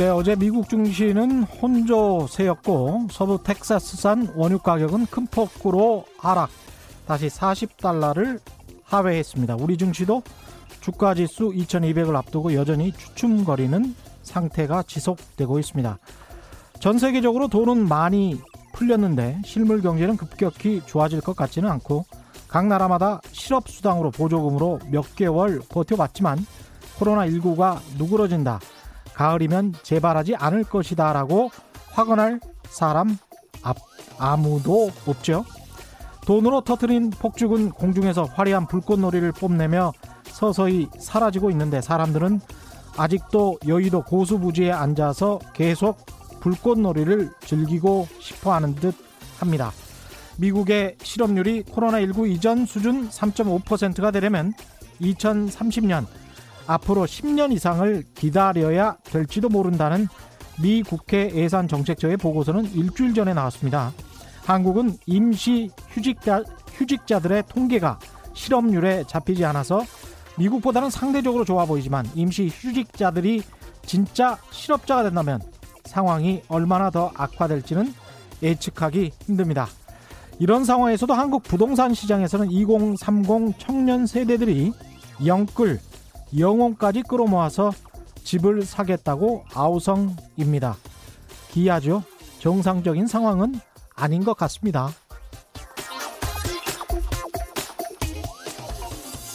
네, 어제 미국 증시는 혼조세였고 서부 텍사스산 원유 가격은 큰 폭으로 하락, 다시 40달러를 하회했습니다. 우리 증시도 주가 지수 2200을 앞두고 여전히 주춤거리는 상태가 지속되고 있습니다. 전 세계적으로 돈은 많이 풀렸는데 실물 경제는 급격히 좋아질 것 같지는 않고 각 나라마다 실업수당으로 보조금으로 몇 개월 버텨봤지만 코로나19가 누그러진다. 가을이면 재발하지 않을 것이다. 라고 화건할 사람 아무도 없죠. 돈으로 터트린 폭죽은 공중에서 화려한 불꽃놀이를 뽐내며 서서히 사라지고 있는데 사람들은 아직도 여의도 고수부지에 앉아서 계속 불꽃놀이를 즐기고 싶어 하는 듯 합니다. 미국의 실업률이 코로나19 이전 수준 3.5%가 되려면 2030년 앞으로 10년 이상을 기다려야 될지도 모른다는 미 국회 예산정책처의 보고서는 일주일 전에 나왔습니다. 한국은 임시 휴직자, 휴직자들의 통계가 실업률에 잡히지 않아서 미국보다는 상대적으로 좋아 보이지만 임시 휴직자들이 진짜 실업자가 된다면 상황이 얼마나 더 악화될지는 예측하기 힘듭니다. 이런 상황에서도 한국 부동산 시장에서는 2030 청년 세대들이 영끌, 영혼까지 끌어모아서 집을 사겠다고 아우성입니다. 기이하죠? 정상적인 상황은 아닌 것 같습니다.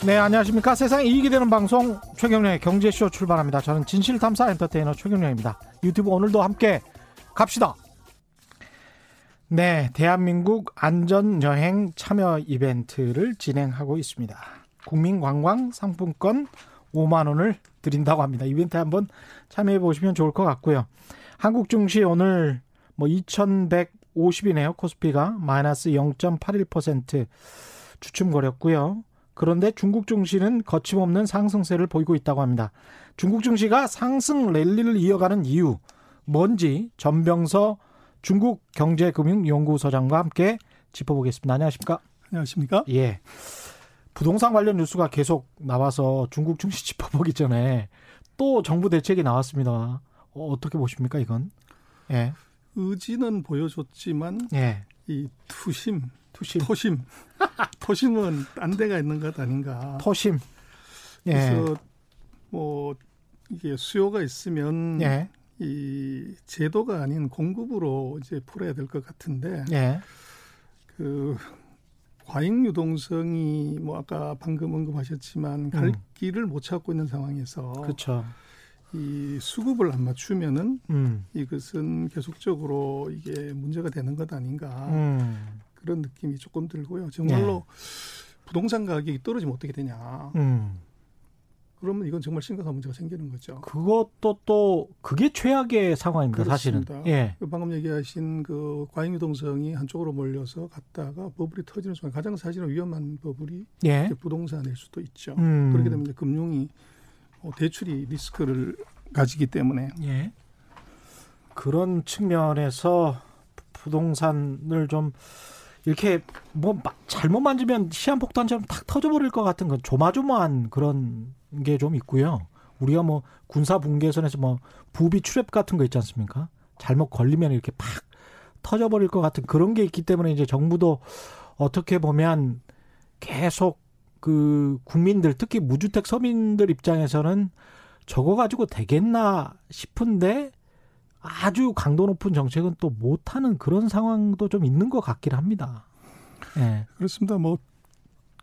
네, 안녕하십니까. 세상 이익이 되는 방송 최경련의 경제쇼 출발합니다. 저는 진실탐사 엔터테이너 최경련입니다. 유튜브 오늘도 함께 갑시다. 네, 대한민국 안전여행 참여 이벤트를 진행하고 있습니다. 국민관광 상품권 5만 원을 드린다고 합니다. 이벤트 한번 참여해 보시면 좋을 것 같고요. 한국 증시 오늘 뭐 2150이네요. 코스피가 마이너스 0.81% 주춤거렸고요. 그런데 중국 증시는 거침없는 상승세를 보이고 있다고 합니다. 중국 증시가 상승 랠리를 이어가는 이유 뭔지 전병서 중국 경제금융연구소장과 함께 짚어보겠습니다. 안녕하십니까? 안녕하십니까? 예. 부동산 관련 뉴스가 계속 나와서 중국 증시 짚어보기 전에 또 정부 대책이 나왔습니다. 어, 떻게 보십니까, 이건? 예. 의지는 보여줬지만 예. 이 투심 투심. 토심. 토심은 딴 데가 있는 것 아닌가. 토심. 예. 그래서 뭐 이게 수요가 있으면 예. 이 제도가 아닌 공급으로 이제 풀어야 될 것 같은데 예. 그 과잉 유동성이 뭐 아까 방금 언급하셨지만 갈 음. 길을 못 찾고 있는 상황에서 그렇죠. 이 수급을 안 맞추면은 음. 이것은 계속적으로 이게 문제가 되는 것 아닌가. 음. 그런 느낌이 조금 들고요. 정말로 네. 부동산 가격이 떨어지면 어떻게 되냐. 음. 그러면 이건 정말 심각한 문제가 생기는 거죠. 그것도 또 그게 최악의 상황입니다. 그렇습니다. 사실은. 예. 그 방금 얘기하신 그 과잉 유동성이 한쪽으로 몰려서 갔다가 버블이 터지는 순간 가장 사실은 위험한 버블이 예. 부동산일 수도 있죠. 음. 그렇게 되면 이제 금융이 어, 대출이 리스크를 가지기 때문에. 예. 그런 측면에서 부동산을 좀 이렇게 뭐 잘못 만지면 시한폭탄처럼 탁 터져버릴 것 같은 건 조마조마한 그런 게 좀 있고요. 우리가 뭐 군사 분계선에서 뭐 부비 출랩 같은 거 있지 않습니까? 잘못 걸리면 이렇게 팍 터져버릴 것 같은 그런 게 있기 때문에 이제 정부도 어떻게 보면 계속 그 국민들 특히 무주택 서민들 입장에서는 저거 가지고 되겠나 싶은데 아주 강도 높은 정책은 또 못하는 그런 상황도 좀 있는 것 같긴 합니다. 네. 그렇습니다. 뭐,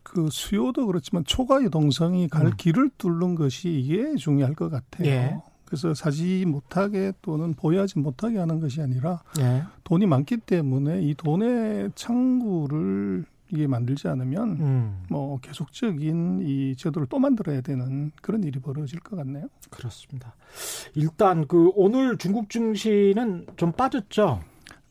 그 수요도 그렇지만 초과 유동성이 갈 음. 길을 뚫는 것이 이게 중요할 것 같아요. 예. 그래서 사지 못하게 또는 보유하지 못하게 하는 것이 아니라 예. 돈이 많기 때문에 이 돈의 창구를 이게 만들지 않으면 음. 뭐 계속적인 이 제도를 또 만들어야 되는 그런 일이 벌어질 것 같네요. 그렇습니다. 일단 그 오늘 중국 증시는 좀 빠졌죠.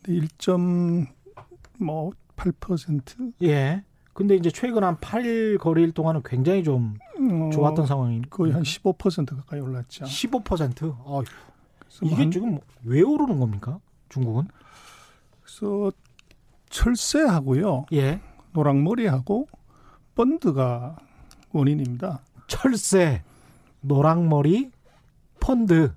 1.뭐 8% 예. 근데 이제 최근 한 8일 거리일 동안은 굉장히 좀 어, 좋았던 상황이 거의 한 15% 가까이 올랐죠. 15%? 어, 이게 지금 왜 오르는 겁니까? 중국은? 그래서 철새하고요. 예. 노랑머리하고 펀드가 원인입니다. 철새, 노랑머리, 펀드.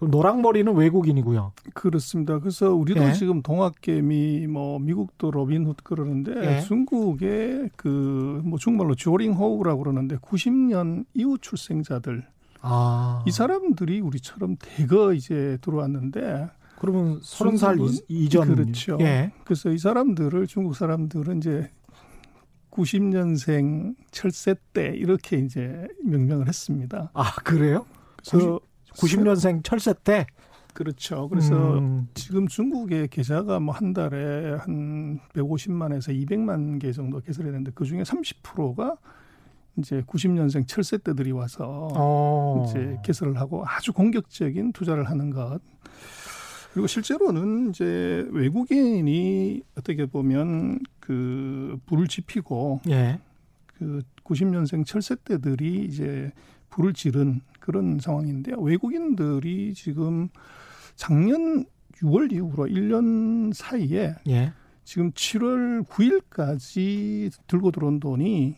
그럼 노랑머리는 외국인이고요. 그렇습니다. 그래서 우리도 예. 지금 동학개미 뭐 미국도 로빈훗 그러는데 예. 중국의 그 뭐 중국말로 조링호우라고 그러는데 90년 이후 출생자들 아. 이 사람들이 우리처럼 대거 이제 들어왔는데 그러면 서른 살 이전 그렇죠. 예. 그래서 이 사람들을 중국 사람들은 이제 90년생 철새 때 이렇게 이제 명명을 했습니다. 아 그래요? 그래서 90, 년생 철새 때 그렇죠. 그래서 음. 지금 중국의 계좌가 뭐 한 달에 한 150만에서 200만 개 정도 개설이 되는데 그 중에 30%가 이제 90년생 철새 때들이 와서 어. 이제 개설을 하고 아주 공격적인 투자를 하는 것. 그리고 실제로는 이제 외국인이 어떻게 보면 그 불을 지피고 예. 그 90년생 철새 때들이 이제 불을 지른 그런 상황인데요. 외국인들이 지금 작년 6월 이후로 1년 사이에 예. 지금 7월 9일까지 들고 들어온 돈이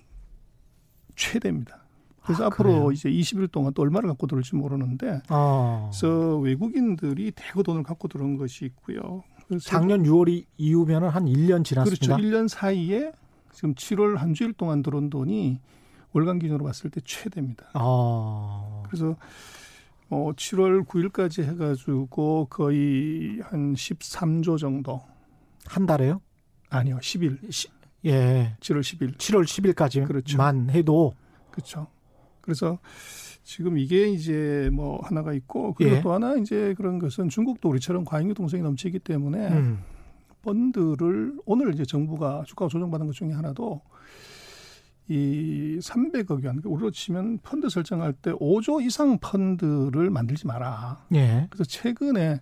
최대입니다. 그래서 아, 앞으로 그래요? 이제 20일 동안 또 얼마를 갖고 들어올지 모르는데 아. 그래서 외국인들이 대거 돈을 갖고 들어온 것이 있고요. 작년 6월 이후면은 한 1년 지났습니다. 그렇죠. 1년 사이에 지금 7월 한 주일 동안 들어온 돈이 월간 기준으로 봤을 때 최대입니다. 아. 그래서 어 7월 9일까지 해가지고 거의 한 13조 정도. 한 달에요? 아니요, 10일. 시, 예. 7월 10일. 7월 10일까지만 그렇죠. 해도. 그렇죠. 그래서 지금 이게 이제 뭐 하나가 있고 그리고 예. 또 하나 이제 그런 것은 중국도 우리처럼 과잉유 동성이 넘치기 때문에 음. 펀드를 오늘 이제 정부가 주가 조정받은 것 중에 하나도 이 300억 원, 우리로 치면 펀드 설정할 때 5조 이상 펀드를 만들지 마라. 예. 그래서 최근에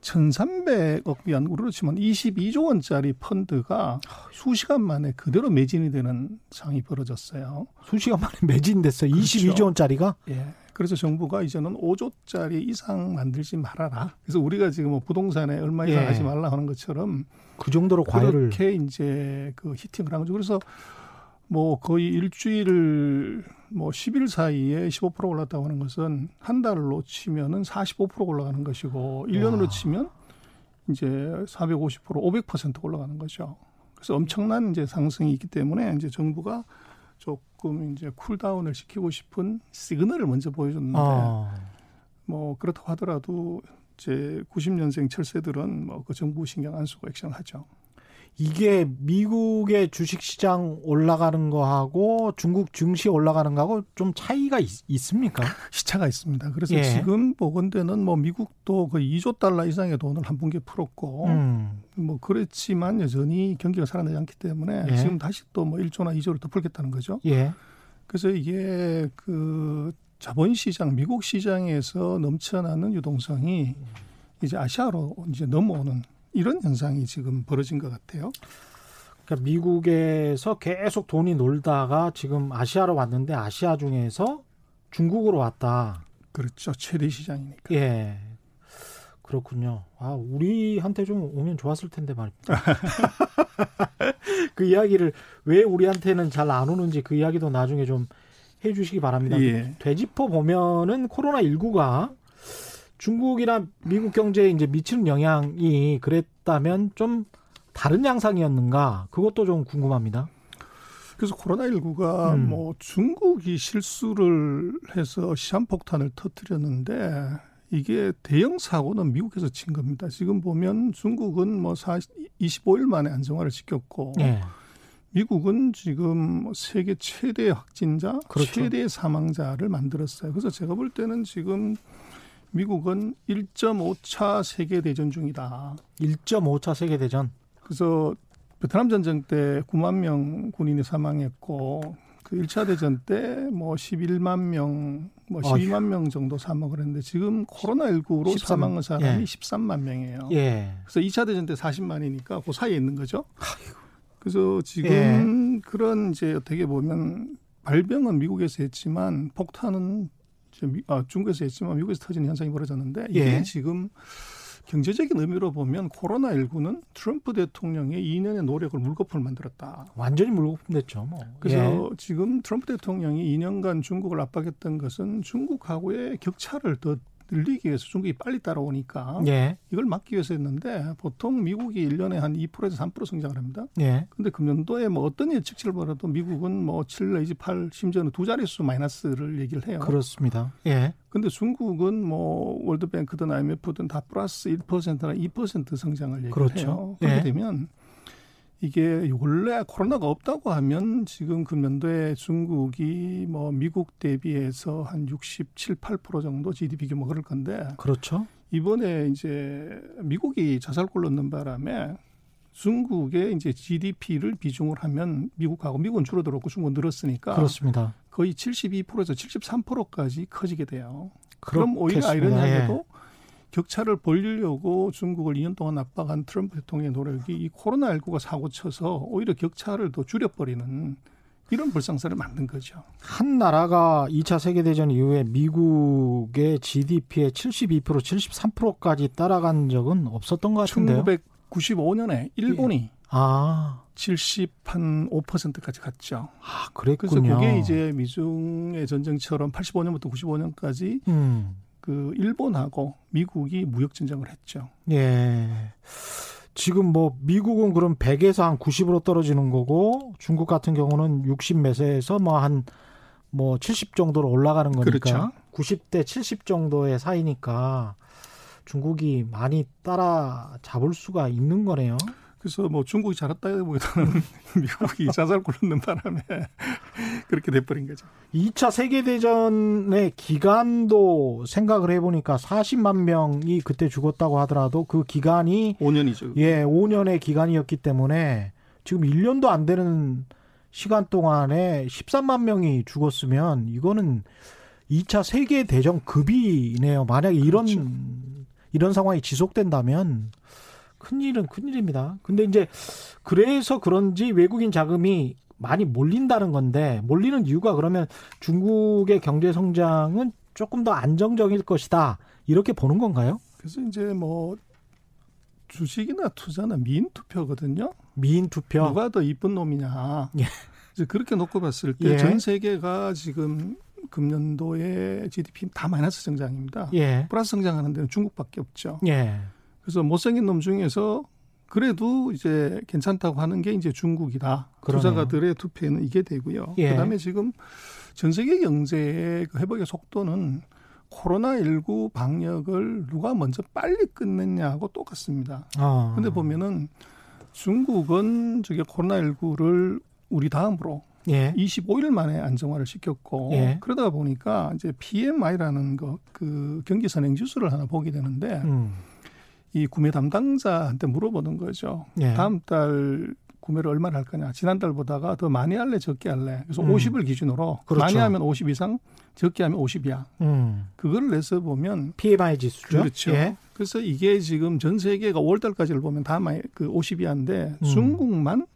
1,300억 위안, 우리로 치면 22조 원짜리 펀드가 수시간 만에 그대로 매진이 되는 상황이 벌어졌어요. 수시간 만에 매진됐어요. 그렇죠. 22조 원짜리가? 예. 그래서 정부가 이제는 5조짜리 이상 만들지 말아라. 그래서 우리가 지금 뭐 부동산에 얼마 이상 예. 하지 말라 하는 것처럼 그 정도로 과열을 그렇게 이제 그 히팅을 한 거죠. 그래서 뭐 거의 일주일 뭐 10일 사이에 15% 올랐다고 하는 것은 한 달로 치면은 45% 올라가는 것이고 1년으로 와. 치면 이제 450% 500% 올라가는 거죠. 그래서 엄청난 이제 상승이 있기 때문에 이제 정부가 조금 이제 쿨다운을 시키고 싶은 시그널을 먼저 보여줬는데 아. 뭐 그렇다고 하더라도 이제 90년생 철새들은 뭐 그 정부 신경 안 쓰고 액션하죠. 이게 미국의 주식 시장 올라가는 거하고 중국 증시 올라가는 거하고 좀 차이가 있, 습니까 시차가 있습니다. 그래서 예. 지금 보건대는 뭐 미국도 거의 2조 달러 이상의 돈을 한 분기 풀었고 음. 뭐 그렇지만 여전히 경기가 살아나지 않기 때문에 예. 지금 다시 또 뭐 1조나 2조를 더 풀겠다는 거죠. 예. 그래서 이게 그 자본 시장, 미국 시장에서 넘쳐나는 유동성이 이제 아시아로 이제 넘어오는 이런 현상이 지금 벌어진 것 같아요. 그러니까 미국에서 계속 돈이 놀다가 지금 아시아로 왔는데 아시아 중에서 중국으로 왔다. 그렇죠. 최대 시장이니까. 예. 그렇군요. 아, 우리한테 좀 오면 좋았을 텐데 말입니다. 그 이야기를 왜 우리한테는 잘 안 오는지 그 이야기도 나중에 좀 해주시기 바랍니다. 예. 되짚어 보면은 코로나 19가 중국이나 미국 경제에 이제 미치는 영향이 그랬다면 좀 다른 양상이었는가 그것도 좀 궁금합니다. 그래서 코로나19가 음. 뭐 중국이 실수를 해서 시한폭탄을 터뜨렸는데 이게 대형 사고는 미국에서 친 겁니다. 지금 보면 중국은 뭐 40, 25일 만에 안정화를 시켰고 네. 미국은 지금 세계 최대 확진자, 그렇죠. 최대 사망자를 만들었어요. 그래서 제가 볼 때는 지금 미국은 1.5차 세계 대전 중이다. 1.5차 세계 대전. 그래서 베트남 전쟁 때 9만 명 군인이 사망했고 그 1차 대전 때 뭐 11만 명, 뭐 12만 어휴. 명 정도 사망을 했는데 지금 코로나19로 13, 사망한 사람이 예. 13만 명이에요. 예. 그래서 2차 대전 때 40만이니까 그 사이에 있는 거죠. 그래서 지금 예. 그런 이제 어떻게 보면 발병은 미국에서 했지만 폭탄은 아, 중국에서 했지만 미국에서 터지는 현상이 벌어졌는데 이게 예. 지금 경제적인 의미로 보면 코로나 19는 트럼프 대통령의 2년의 노력을 물거품을 만들었다. 완전히 물거품 됐죠. 뭐. 그래서 예. 지금 트럼프 대통령이 2년간 중국을 압박했던 것은 중국하고의 격차를 더 늘리기 위해서 중국이 빨리 따라오니까 예. 이걸 막기 위해서였는데 보통 미국이 1년에 한 2%에서 3% 성장을 합니다. 예. 근데 금년도에 뭐 어떤 예측치를 보라도 미국은 뭐7 내지 8 심지어는 두 자릿수 마이너스를 얘기를 해요. 그렇습니다. 예. 근데 중국은 뭐 월드뱅크든 IMF든 다 플러스 1%나 2% 성장을 얘기를 그렇죠. 해요. 그렇게 예. 되면 이게 원래 코로나가 없다고 하면 지금 금년도에 중국이 뭐 미국 대비해서 한 67, 8% 정도 GDP 규모 그럴 건데. 그렇죠. 이번에 이제 미국이 자살골 넣는 바람에 중국의 이제 GDP를 비중을 하면 미국하고 미국은 줄어들었고 중국은 늘었으니까 그렇습니다. 거의 72%에서 73%까지 커지게 돼요. 그럼 오히려 아이러니하게도 예. 격차를 벌리려고 중국을 2년 동안 압박한 트럼프 대통령의 노력이 이 코로나19가 사고 쳐서 오히려 격차를 더 줄여버리는 이런 불상사를 만든 거죠. 한 나라가 2차 세계대전 이후에 미국의 GDP의 72% 73%까지 따라간 적은 없었던 것 같은데요. 1995년에 일본이 예. 아. 70한5%까지 갔죠. 아, 그랬군요. 그래서 그게 이제 미중의 전쟁처럼 85년부터 95년까지 음. 그 일본하고 미국이 무역 전쟁을 했죠. 예. 지금 뭐 미국은 그럼 100에서 한 90으로 떨어지는 거고 중국 같은 경우는 60 몇에서 뭐 한 뭐 70 정도로 올라가는 거니까 그렇죠. 90대 70 정도의 사이니까 중국이 많이 따라 잡을 수가 있는 거네요. 그래서 뭐 중국이 잘했다기보다는 미국이 자살 굴르는 바람에 그렇게 돼버린 거죠. 2차 세계대전의 기간도 생각을 해보니까 40만 명이 그때 죽었다고 하더라도 그 기간이 5년이죠. 예, 5년의 기간이었기 때문에 지금 1년도 안 되는 시간 동안에 13만 명이 죽었으면 이거는 2차 세계 대전 급이네요. 만약에 이런 그렇죠. 이런 상황이 지속된다면 큰일은 큰일입니다. 근데 이제 그래서 그런지 외국인 자금이 많이 몰린다는 건데 몰리는 이유가 그러면 중국의 경제 성장은 조금 더 안정적일 것이다. 이렇게 보는 건가요? 그래서 이제 뭐 주식이나 투자는 미인 투표거든요. 미인 투표. 누가 더 이쁜 놈이냐. 예. 이제 그렇게 놓고 봤을 때전 예. 세계가 지금 금년도에 GDP 다 마이너스 성장입니다. 예. 플러스 성장하는 데는 중국밖에 없죠. 예. 그래서 못생긴 놈 중에서 그래도 이제 괜찮다고 하는 게 이제 중국이다. 그러네요. 투자가들의 투표에는 이게 되고요. 예. 그다음에 지금 전 세계 경제의 그 회복의 속도는 코로나19 방역을 누가 먼저 빨리 끝냈냐하고 똑같습니다. 아. 근데 보면은 중국은 저게 코로나19를 우리 다음으로 예. 25일 만에 안정화를 시켰고 예. 그러다 보니까 이제 PMI라는 거그 경기 선행 지수를 하나 보게 되는데 음. 이 구매 담당자한테 물어보는 거죠. 예. 다음 달 구매를 얼마나 할 거냐. 지난달 보다가 더 많이 할래, 적게 할래. 그래서 음. 50을 기준으로 그렇죠. 많이 하면 50 이상, 적게 하면 50이야. 음. 그걸 내서 보면 PMI 지수죠. 그렇죠. 예. 그래서 이게 지금 전 세계가 5월 달까지를 보면 다그 50이한데 음. 중국만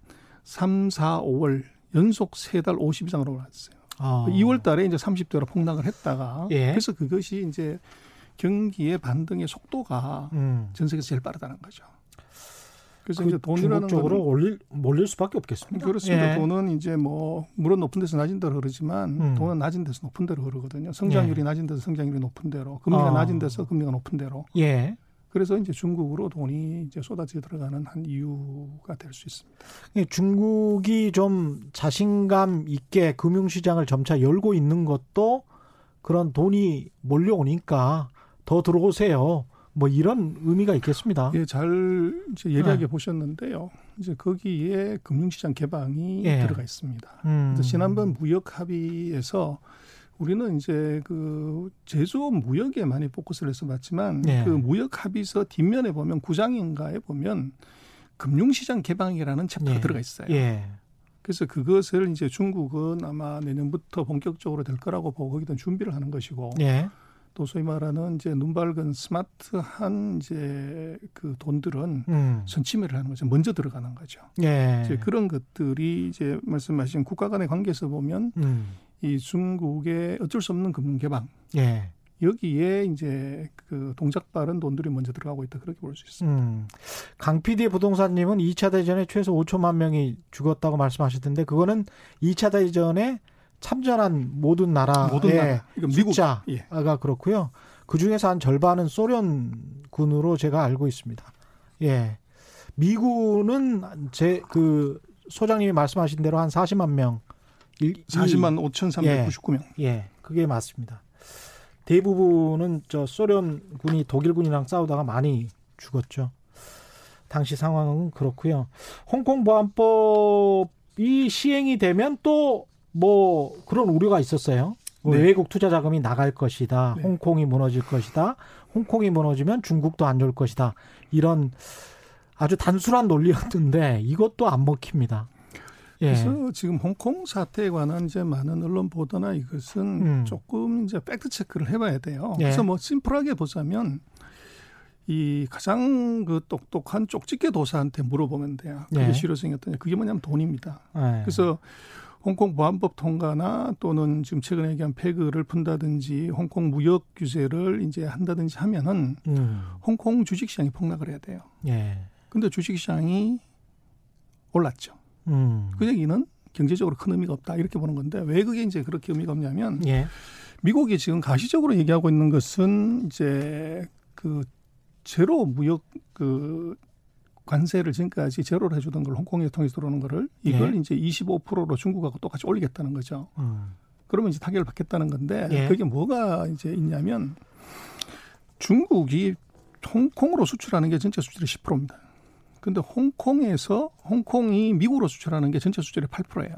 3, 4, 5월 연속 세 달 50 이상으로 올랐어요. 아. 2월 달에 이제 30대로 폭락을 했다가 예. 그래서 그것이 이제 경기의 반등의 속도가 음. 전 세계에서 제일 빠르다는 거죠. 그래서 그 이제 돈이라는 쪽으로 올릴 몰릴 수밖에 없겠습니다. 그렇습니다. 예. 돈은 이제 뭐 물론 높은 데서 낮은 데로 흐르지만 음. 돈은 낮은 데서 높은 데로 흐르거든요. 성장률이 예. 낮은 데서 성장률이 높은 데로, 금리가 어. 낮은 데서 금리가 높은 데로. 예. 그래서 이제 중국으로 돈이 이제 쏟아져 들어가는 한 이유가 될 수 있습니다. 예, 중국이 좀 자신감 있게 금융시장을 점차 열고 있는 것도 그런 돈이 몰려오니까 더 들어오세요. 뭐 이런 의미가 있겠습니다. 예, 잘 이제 예리하게 네. 보셨는데요. 이제 거기에 금융시장 개방이 예. 들어가 있습니다. 음. 지난번 무역 합의에서 우리는 이제 그 제조업 무역에 많이 포커스를 해서 봤지만 예. 그 무역 합의서 뒷면에 보면 구장인가에 보면 금융시장 개방이라는 챕터가 예. 들어가 있어요. 예. 그래서 그것을 이제 중국은 아마 내년부터 본격적으로 될 거라고 보고 거기다 준비를 하는 것이고 예. 또 소위 말하는 이제 눈 밝은 스마트한 이제 그 돈들은 음. 선취매를 하는 거죠. 먼저 들어가는 거죠. 예. 이제 그런 것들이 이제 말씀하신 국가 간의 관계에서 보면 음. 이 중국의 어쩔 수 없는 금융 개방. 예. 여기에 이제 그 동작 빠른 돈들이 먼저 들어가고 있다 그렇게 볼 수 있습니다. 음. 강 PD 부동산님은 2차 대전에 최소 5천만 명이 죽었다고 말씀하셨던데 그거는 2차 대전에 참전한 모든 나라의 모든 나라. 숫자가 예. 그렇고요. 그 중에서 한 절반은 소련군으로 제가 알고 있습니다. 예. 미군은 제 그 소장님이 말씀하신 대로 한 40만 명. 40만 5,399명. 예, 예, 그게 맞습니다. 대부분은 저 소련군이 독일군이랑 싸우다가 많이 죽었죠. 당시 상황은 그렇고요. 홍콩 보안법이 시행이 되면 또 뭐 그런 우려가 있었어요. 뭐 네. 외국 투자 자금이 나갈 것이다. 네. 홍콩이 무너질 것이다. 홍콩이 무너지면 중국도 안 좋을 것이다. 이런 아주 단순한 논리였는데 이것도 안 먹힙니다. 예. 그래서 지금 홍콩 사태에 관한 이제 많은 언론 보도나 이것은 음. 조금 이제 팩트 체크를 해봐야 돼요. 예. 그래서 뭐 심플하게 보자면 이 가장 그 똑똑한 쪽집게 도사한테 물어보면 돼요. 그게 네. 실효성이었더냐. 그게 뭐냐면 돈입니다. 네. 그래서 홍콩 보안법 통과나 또는 지금 최근에 얘기한 패그를 푼다든지 홍콩 무역 규제를 이제 한다든지 하면은 음. 홍콩 주식시장이 폭락을 해야 돼요. 예. 근데 주식시장이 올랐죠. 음. 그 얘기는 경제적으로 큰 의미가 없다 이렇게 보는 건데 왜 그게 이제 그렇게 의미가 없냐면 예. 미국이 지금 가시적으로 얘기하고 있는 것은 이제 그 제로 무역 그 관세를 지금까지 제로를 해주던 걸 홍콩에 통해서 들어오는 거를 이걸 예. 이제 25%로 중국하고 똑같이 올리겠다는 거죠. 음. 그러면 이제 타격을 받겠다는 건데 예. 그게 뭐가 이제 있냐면 중국이 홍콩으로 수출하는 게 전체 수출의 10%입니다. 근데 홍콩에서 홍콩이 미국으로 수출하는 게 전체 수출의 8%예요.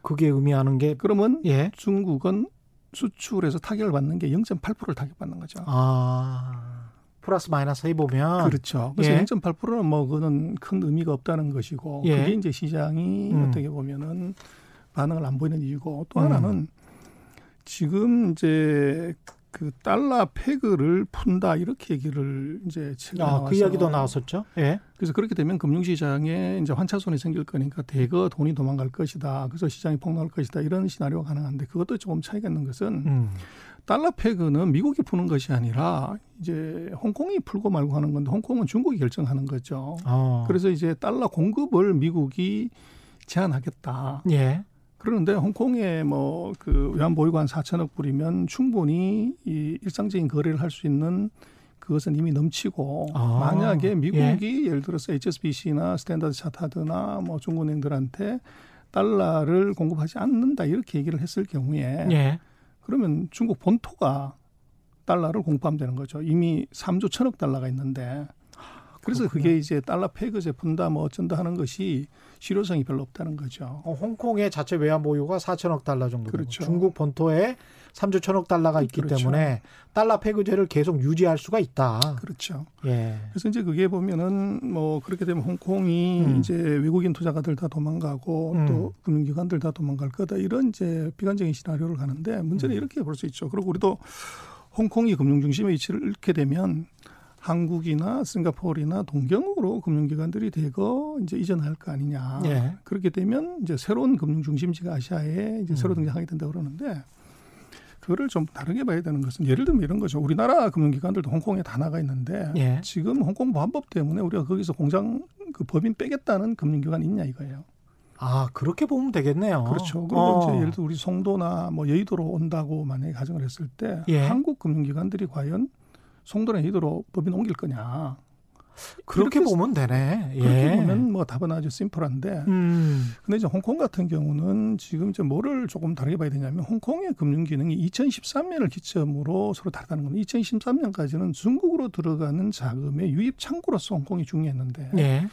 그게 의미하는 게 그러면 예. 중국은 수출에서 타격을 받는 게 0.8%를 타격받는 거죠. 아. 플러스 마이너스 해보면 그렇죠. 그래서 예. 0.8%는 뭐 그거는 큰 의미가 없다는 것이고 예. 그게 이제 시장이 음. 어떻게 보면은 반응을 안 보이는 이유고 또 음. 하나는 지금 이제 그 달러 패그를 푼다 이렇게 얘기를 이제 최근에 아, 그 이야기도 나왔었죠. 예. 그래서 그렇게 되면 금융시장에 이제 환차손이 생길 거니까 대거 돈이 도망갈 것이다. 그래서 시장이 폭락할 것이다. 이런 시나리오가 가능한데 그것도 조금 차이가 있는 것은 음. 달러 peg는 미국이 푸는 것이 아니라 이제 홍콩이 풀고 말고 하는 건데 홍콩은 중국이 결정하는 거죠. 어. 그래서 이제 달러 공급을 미국이 제한하겠다. 예. 그러는데 홍콩에 뭐 그 외환보유고 4천억 불이면 충분히 이 일상적인 거래를 할 수 있는 그것은 이미 넘치고 아, 만약에 미국이 예. 를 들어서 HSBC나 스탠다드 차타드나 뭐 중국은행들한테 달러를 공급하지 않는다 이렇게 얘기를 했을 경우에 예. 그러면 중국 본토가 달러를 공급하면 되는 거죠. 이미 3조 천억 달러가 있는데 그래서 그렇구나. 그게 이제 달러 패그제 푼다 뭐 어쩐다 하는 것이 실효성이 별로 없다는 거죠. 어, 홍콩의 자체 외환 보유가 4천억 달러 정도 그렇죠. 중국 본토에 3조 천억 달러가 있기 그렇죠. 때문에 달러 패그제를 계속 유지할 수가 있다. 그렇죠. 예. 그래서 이제 그게 보면은 뭐 그렇게 되면 홍콩이 음. 이제 외국인 투자가들 다 도망가고 음. 또 금융기관들 다 도망갈 거다 이런 이제 비관적인 시나리오를 가는데 문제는 음. 이렇게 볼 수 있죠. 그리고 우리도 홍콩이 금융 중심의 위치를 잃게 되면 한국이나 싱가포르나 동경으로 금융기관들이 대거 이제 이전할 거 아니냐. 예. 그렇게 되면 이제 새로운 금융 중심지가 아시아에 이제 음. 새로 등장하게 된다 고 그러는데 그거를 좀 다르게 봐야 되는 것은 예를 들면 이런 거죠. 우리나라 금융기관들도 홍콩에 다 나가 있는데 예. 지금 홍콩 보안법 때문에 우리가 거기서 공장 그 법인 빼겠다는 금융기관이 있냐 이거예요. 아 그렇게 보면 되겠네요. 그렇죠. 그리고 어. 이제 예를 들어 우리 송도나 뭐 여의도로 온다고 만약에 가정을 했을 때 예. 한국 금융기관들이 과연 송도나 이도로 법인 옮길 거냐. 그렇게 보면 되네. 예. 그렇게 보면 뭐 답은 아주 심플한데. 음. 근데 이제 홍콩 같은 경우는 지금 이제 뭐를 조금 다르게 봐야 되냐면 홍콩의 금융 기능이 2013년을 기점으로 서로 다르다는 겁니다. 2013년까지는 중국으로 들어가는 자금의 유입 창구로서 홍콩이 중요했는데. 예.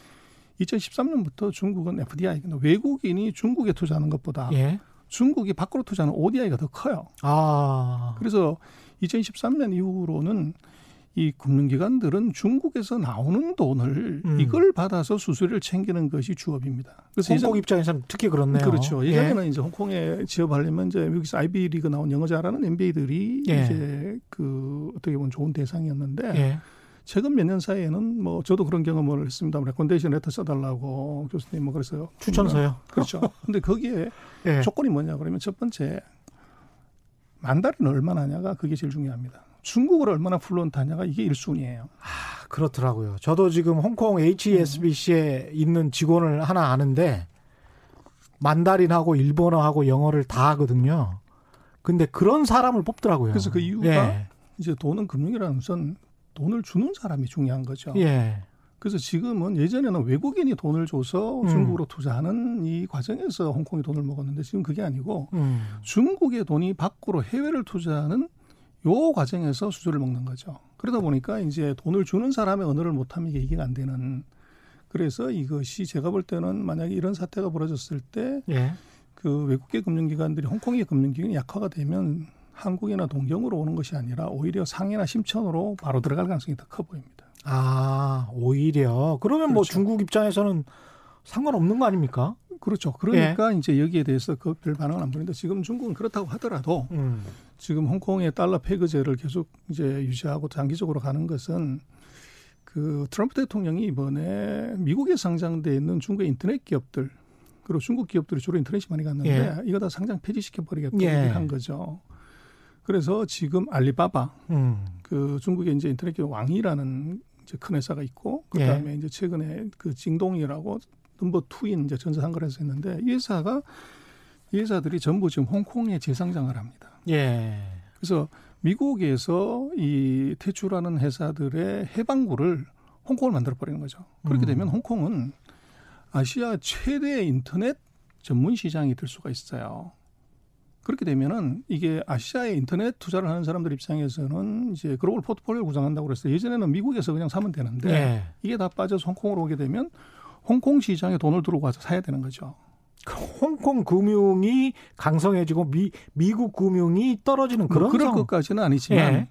2013년부터 중국은 FDI, 외국인이 중국에 투자하는 것보다 예. 중국이 밖으로 투자하는 ODI가 더 커요. 아. 그래서 2013년 이후로는 이 금융기관들은 중국에서 나오는 돈을 음. 이걸 받아서 수수료를 챙기는 것이 주업입니다. 그래서 홍콩 입장에서는 특히 그렇네요. 그렇죠. 예전에는 예. 이제 홍콩에 지업하려면 이제 여기서 아이비 리그 나온 영어 잘하는 MBA들이 예. 이제 그 어떻게 보면 좋은 대상이었는데 예. 최근 몇 년 사이에는 뭐 저도 그런 경험을 했습니다. recommendation letter 써달라고 교수님 뭐 그래서 추천서요. 그렇죠. 근데 거기에 예. 조건이 뭐냐 그러면 첫 번째 만달은 얼마나 하냐가 그게 제일 중요합니다. 중국어를 얼마나 fluent하냐가 이게 1순위예요. 아, 그렇더라고요. 저도 지금 홍콩 HSBC에 음. 있는 직원을 하나 아는데 Mandarin하고 일본어하고 영어를 다 하거든요. 근데 그런 사람을 뽑더라고요. 그래서 그 이유가 예. 이제 돈은 금융이라는 것은 돈을 주는 사람이 중요한 거죠. 예. 그래서 지금은 예전에는 외국인이 돈을 줘서 음. 중국으로 투자하는 이 과정에서 홍콩이 돈을 먹었는데 지금 그게 아니고 음. 중국의 돈이 밖으로 해외를 투자하는 요 과정에서 수주를 먹는 거죠. 그러다 보니까 이제 돈을 주는 사람의 언어를 못하면 이게 이해가 안 되는. 그래서 이것이 제가 볼 때는 만약에 이런 사태가 벌어졌을 때 예. 그 외국계 금융기관들이 홍콩의 금융기관이 약화가 되면 한국이나 동경으로 오는 것이 아니라 오히려 상해나 심천으로 바로 들어갈 가능성이 더 커 보입니다. 아, 오히려. 그러면 뭐 그렇죠. 중국 입장에서는 상관없는 거 아닙니까? 그렇죠. 그러니까 이제 여기에 대해서 그 별 반응을 안 보는데 지금 중국은 그렇다고 하더라도 음. 지금 홍콩의 달러 페그제를 계속 이제 유지하고 장기적으로 가는 것은 그 트럼프 대통령이 이번에 미국에 상장돼 있는 중국의 인터넷 기업들 그리고 중국 기업들이 주로 인터넷이 많이 갔는데 예. 이거 다 상장 폐지시켜 버리겠다고 예. 한 거죠. 그래서 지금 알리바바 음. 그 중국의 이제 인터넷 기업 왕이라는 이제 큰 회사가 있고 예. 그다음에 이제 최근에 그 징동이라고 넘버 투인 이제 전자상거래소 있는데 이 회사가 이 회사들이 전부 지금 홍콩에 재상장을 합니다. 예. 그래서 미국에서 이 퇴출하는 회사들의 해방구를 홍콩을 만들어 버리는 거죠. 그렇게 음. 되면 홍콩은 아시아 최대 인터넷 전문 시장이 될 수가 있어요. 그렇게 되면은 이게 아시아에 인터넷 투자를 하는 사람들 입장에서는 이제 글로벌 포트폴리오를 구성한다고 그랬어요. 예전에는 미국에서 그냥 사면 되는데 예. 이게 다 빠져서 홍콩으로 오게 되면 홍콩 시장에 돈을 들고 와서 사야 되는 거죠. 그 홍콩 금융이 강성해지고 미, 미국 금융이 떨어지는 뭐 그런 그럴 상황. 것까지는 아니지만 예.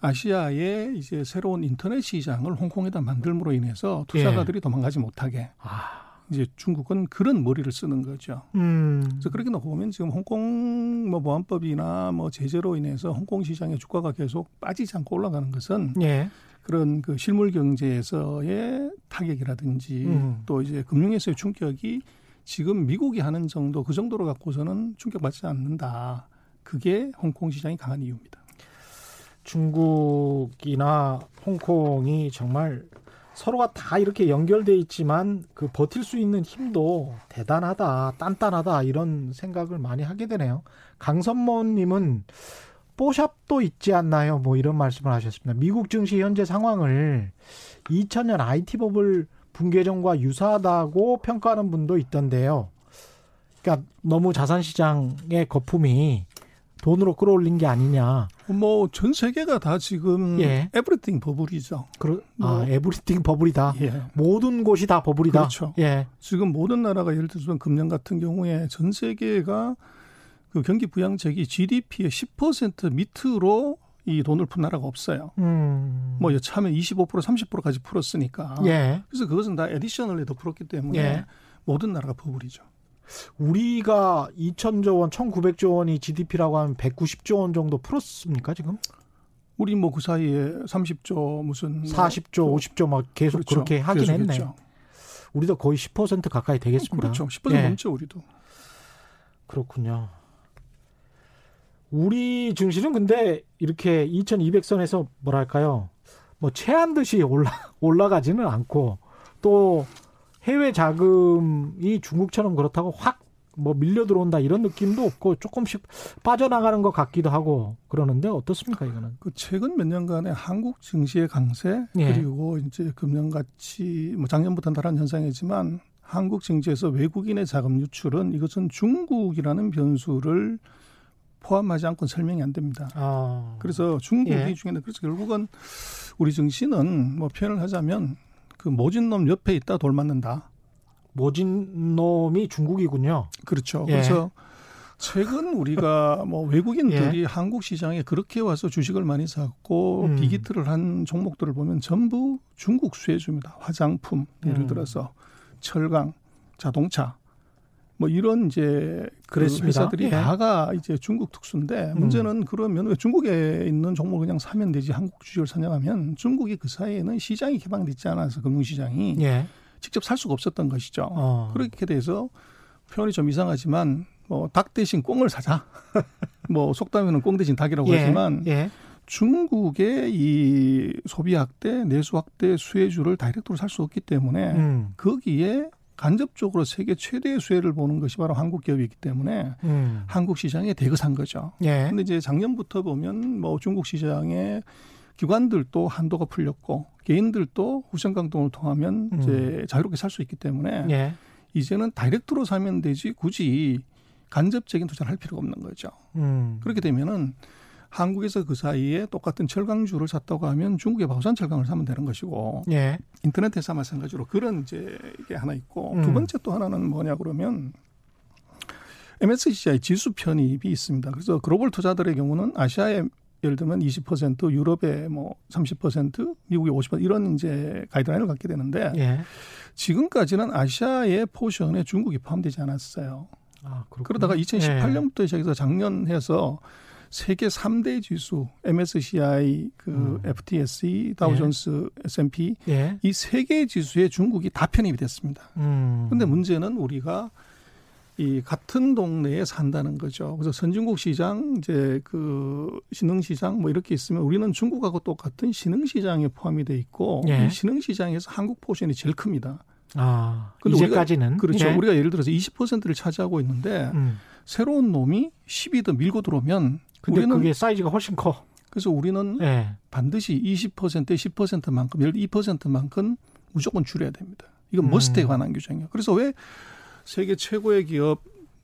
아시아의 이제 새로운 인터넷 시장을 홍콩에다 만들므로 인해서 투자가들이 도망가지 못하게 아. 이제 중국은 그런 머리를 쓰는 거죠. 음. 그래서 그렇게 놓고 보면 지금 홍콩 뭐 보안법이나 뭐 제재로 인해서 홍콩 시장의 주가가 계속 빠지지 않고 올라가는 것은 예. 그런 그 실물 경제에서의 타격이라든지 음. 또 이제 금융에서의 충격이 지금 미국이 하는 정도 그 정도로 갖고서는 충격받지 않는다. 그게 홍콩 시장이 강한 이유입니다. 중국이나 홍콩이 정말 서로가 다 이렇게 연결돼 있지만 그 버틸 수 있는 힘도 대단하다, 단단하다 이런 생각을 많이 하게 되네요. 강선모님은 뽀샵도 있지 않나요? 뭐 이런 말씀을 하셨습니다. 미국 증시 현재 상황을 2000년 IT 버블 붕괴 전과 유사하다고 평가하는 분도 있던데요. 그러니까 너무 자산 시장의 거품이 돈으로 끌어올린 게 아니냐. 뭐 전 세계가 다 지금 예. everything bubble이죠. 그러, 뭐. 아, everything bubble이다. 예. 모든 곳이 다 버블이다. 그렇죠. 예. 지금 모든 나라가 예를 들어서 금년 같은 경우에 전 세계가 그 경기 부양책이 GDP의 10% 밑으로 이 돈을 푼 나라가 없어요. 음. 뭐 여차하면 25% 30%까지 풀었으니까. 예. 그래서 그것은 다 additionally 더 풀었기 때문에 예. 모든 나라가 버블이죠. 우리가 2천조 원, 1,900조 원이 GDP라고 하면 190조 원 정도 풀었습니까, 지금? 우리 뭐 그 사이에 30조 무슨 뭐 40조, 50조 막 계속 그렇죠. 그렇게 하긴 했네. 했죠. 우리도 거의 10% 가까이 되겠습니다. 그렇죠. 10% 예. 넘죠 우리도. 그렇군요. 우리 증시는 근데 이렇게 2200선에서 뭐랄까요? 뭐 체한 듯이 올라 올라가지는 않고 또 해외 자금이 중국처럼 그렇다고 확 뭐 밀려 들어온다 이런 느낌도 없고 조금씩 빠져나가는 것 같기도 하고 그러는데 어떻습니까 이거는? 그 최근 몇 년간의 한국 증시의 강세 예. 그리고 이제 금년 같이 뭐 작년부터는 다른 현상이지만 한국 증시에서 외국인의 자금 유출은 이것은 중국이라는 변수를 포함하지 않고 설명이 안 됩니다. 아, 그래서 중국이 예. 중에는 그래서 결국은 우리 증시는 뭐 표현을 하자면 그 모진 놈 옆에 있다 돌 맞는다. 모진 놈이 중국이군요. 그렇죠. 예. 그래서 최근 우리가 뭐 외국인들이 한국 시장에 그렇게 와서 주식을 많이 샀고 예. 음. 비기트를 한 종목들을 보면 전부 중국 수혜주입니다. 화장품 예를 음. 들어서 철강, 자동차 뭐 이런 이제 그 그랬습니다. 회사들이 예. 다가 이제 중국 특수인데 음. 문제는 그러면 왜 중국에 있는 종목을 그냥 사면 되지 한국 주식을 사냐하면 중국이 그 사이에는 시장이 개방돼 있지 않아서 금융시장이 예. 직접 살 수가 없었던 것이죠. 어. 그렇게 돼서 표현이 좀 이상하지만 뭐 닭 대신 꽁을 사자. 뭐 속담에는 꽁 대신 닭이라고 예. 하지만 예. 중국의 이 소비 확대, 내수 확대 수혜주를 다이렉트로 살 수 없기 때문에 음. 거기에 간접적으로 세계 최대의 수혜를 보는 것이 바로 한국 기업이기 때문에 음. 한국 시장에 대거산 거죠. 예. 근데 이제 작년부터 보면 뭐 중국 시장에 기관들도 한도가 풀렸고 개인들도 후션 강동을 통하면 음. 이제 자유롭게 살 수 있기 때문에 예. 이제는 다이렉트로 사면 되지 굳이 간접적인 투자를 할 필요가 없는 거죠. 음. 그렇게 되면은 한국에서 그 사이에 똑같은 철강주를 샀다고 하면 중국의 바오산 철강을 사면 되는 것이고 예. 인터넷에서 마찬가지로 그런 이제 이게 하나 있고 음. 두 번째 또 하나는 뭐냐 그러면 MSCI 지수 편입이 있습니다. 그래서 글로벌 투자들의 경우는 아시아에 예를 들면 20% 유럽에 뭐30% 미국에 50% 이런 이제 가이드라인을 갖게 되는데 예. 지금까지는 아시아의 포션에 중국이 포함되지 않았어요. 아, 그러다가 2018년부터 예. 시작해서 작년 해서 세계 3대 지수 MSCI 그 음. FTSE 다우존스 예. S&P 예. 이 세 개 지수에 중국이 다 편입이 됐습니다. 음. 근데 문제는 우리가 이 같은 동네에 산다는 거죠. 그래서 선진국 시장 이제 그 신흥 시장 뭐 이렇게 있으면 우리는 중국하고 똑같은 신흥 시장에 포함이 돼 있고 예. 이 신흥 시장에서 한국 포션이 제일 큽니다. 아, 이제까지는 우리가, 그렇죠. 예. 우리가 예를 들어서 20%를 차지하고 있는데 음. 새로운 놈이 10이 더 밀고 들어오면 근데 우리는 그게 사이즈가 훨씬 커. 그래서 우리는 예. 반드시 20%에 10%만큼 예를 들어 2%만큼 무조건 줄여야 됩니다. 이건 음. 머스트에 관한 규정이에요. 그래서 왜 세계 최고의 기업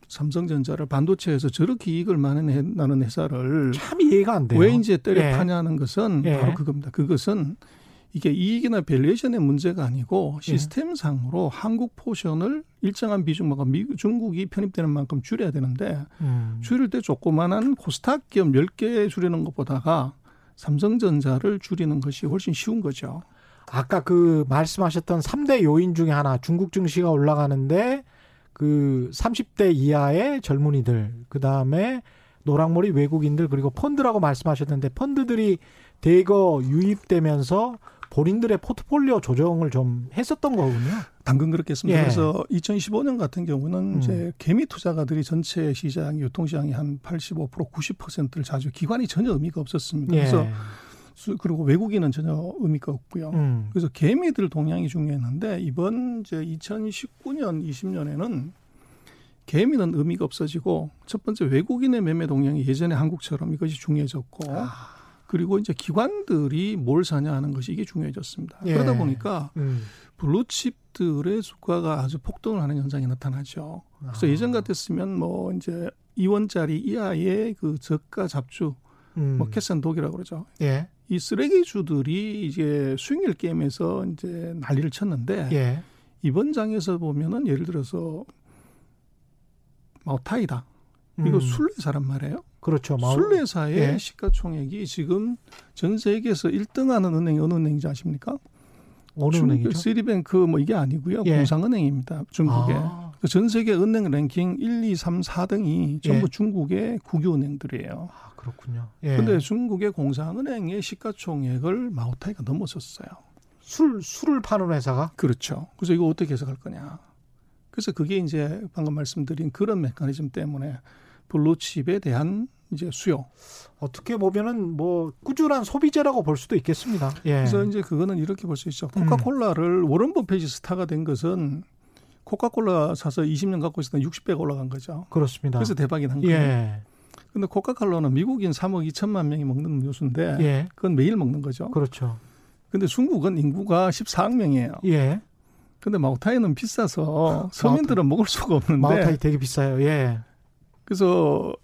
삼성전자를 반도체에서 저렇게 이익을 많이 내는 회사를 참 이해가 안 돼요. 왜 이제 때려 예. 파냐는 것은 예. 바로 그겁니다. 그것은 이게 이익이나 valuation의 문제가 아니고 예. 시스템상으로 예. 한국 포션을 일정한 비중만큼 미국, 중국이 편입되는 만큼 줄여야 되는데 음. 줄일 때 조그만한 코스닥 기업 10개 줄이는 것보다가 삼성전자를 줄이는 것이 훨씬 쉬운 거죠. 아까 그 말씀하셨던 3대 요인 중에 하나 중국 증시가 올라가는데 그 30대 이하의 젊은이들 그다음에 노랑머리 외국인들 그리고 펀드라고 말씀하셨는데 펀드들이 대거 유입되면서 본인들의 포트폴리오 조정을 좀 했었던 거군요. 당근 그렇겠습니다. 예. 그래서 2015년 같은 경우는 음. 이제 개미 투자가들이 전체 시장 유통시장이 한 85% 90%를 자주 기관이 전혀 의미가 없었습니다. 예. 그래서 그리고 외국인은 전혀 의미가 없고요. 음. 그래서 개미들 동향이 중요했는데 이번 이제 2019년 20년에는 개미는 의미가 없어지고 첫 번째 외국인의 매매 동향이 예전에 한국처럼 이것이 중요해졌고 아. 그리고 이제 기관들이 뭘 사냐 하는 것이 이게 중요해졌습니다. 예. 그러다 보니까 음. 블루칩들의 주가가 아주 폭등을 하는 현상이 나타나죠. 그래서 아. 예전 같았으면 뭐 이제 2원짜리 이하의 그 저가 잡주 음. 뭐 캐선 독이라고 그러죠. 예. 이 쓰레기주들이 이제 수익률 게임에서 이제 난리를 쳤는데 예. 이번 장에서 보면은 예를 들어서 마오타이다. 이거 음. 술래사란 말이에요. 그렇죠. 술래사의 예. 시가총액이 지금 전 세계에서 1등하는 은행이 어느 은행인지 아십니까? 어느 은행이죠? 시리뱅크 뭐 이게 아니고요. 예. 공상은행입니다. 중국에. 아. 전 세계 은행 랭킹 1, 2, 3, 4등이 전부 예. 중국의 국유 은행들이에요. 아, 그렇군요. 예. 근데 중국의 공상은행의 시가총액을 마오타이가 넘어섰어요. 술 술을 파는 회사가? 그렇죠. 그래서 이거 어떻게 해석할 거냐? 그래서 그게 이제 방금 말씀드린 그런 메커니즘 때문에 블루칩에 대한 이제 수요. 어떻게 보면은 뭐 꾸준한 소비재라고 볼 수도 있겠습니다. 예. 그래서 이제 그거는 이렇게 볼 수 있죠. 코카콜라를 음. 워런 버핏이 스타가 된 것은 코카콜라 사서 20년 갖고 있었던 60배가 올라간 거죠. 그렇습니다. 그래서 대박이 난 거예요. 예. 근데 코카콜라는 미국인 3억 2천만 명이 먹는 음료수인데 예. 그건 매일 먹는 거죠. 그렇죠. 근데 중국은 인구가 14억 명이에요. 예. 근데 마오타이는 비싸서 서민들은 먹을 수가 없는데 마오타이 되게 비싸요. 예. 그래서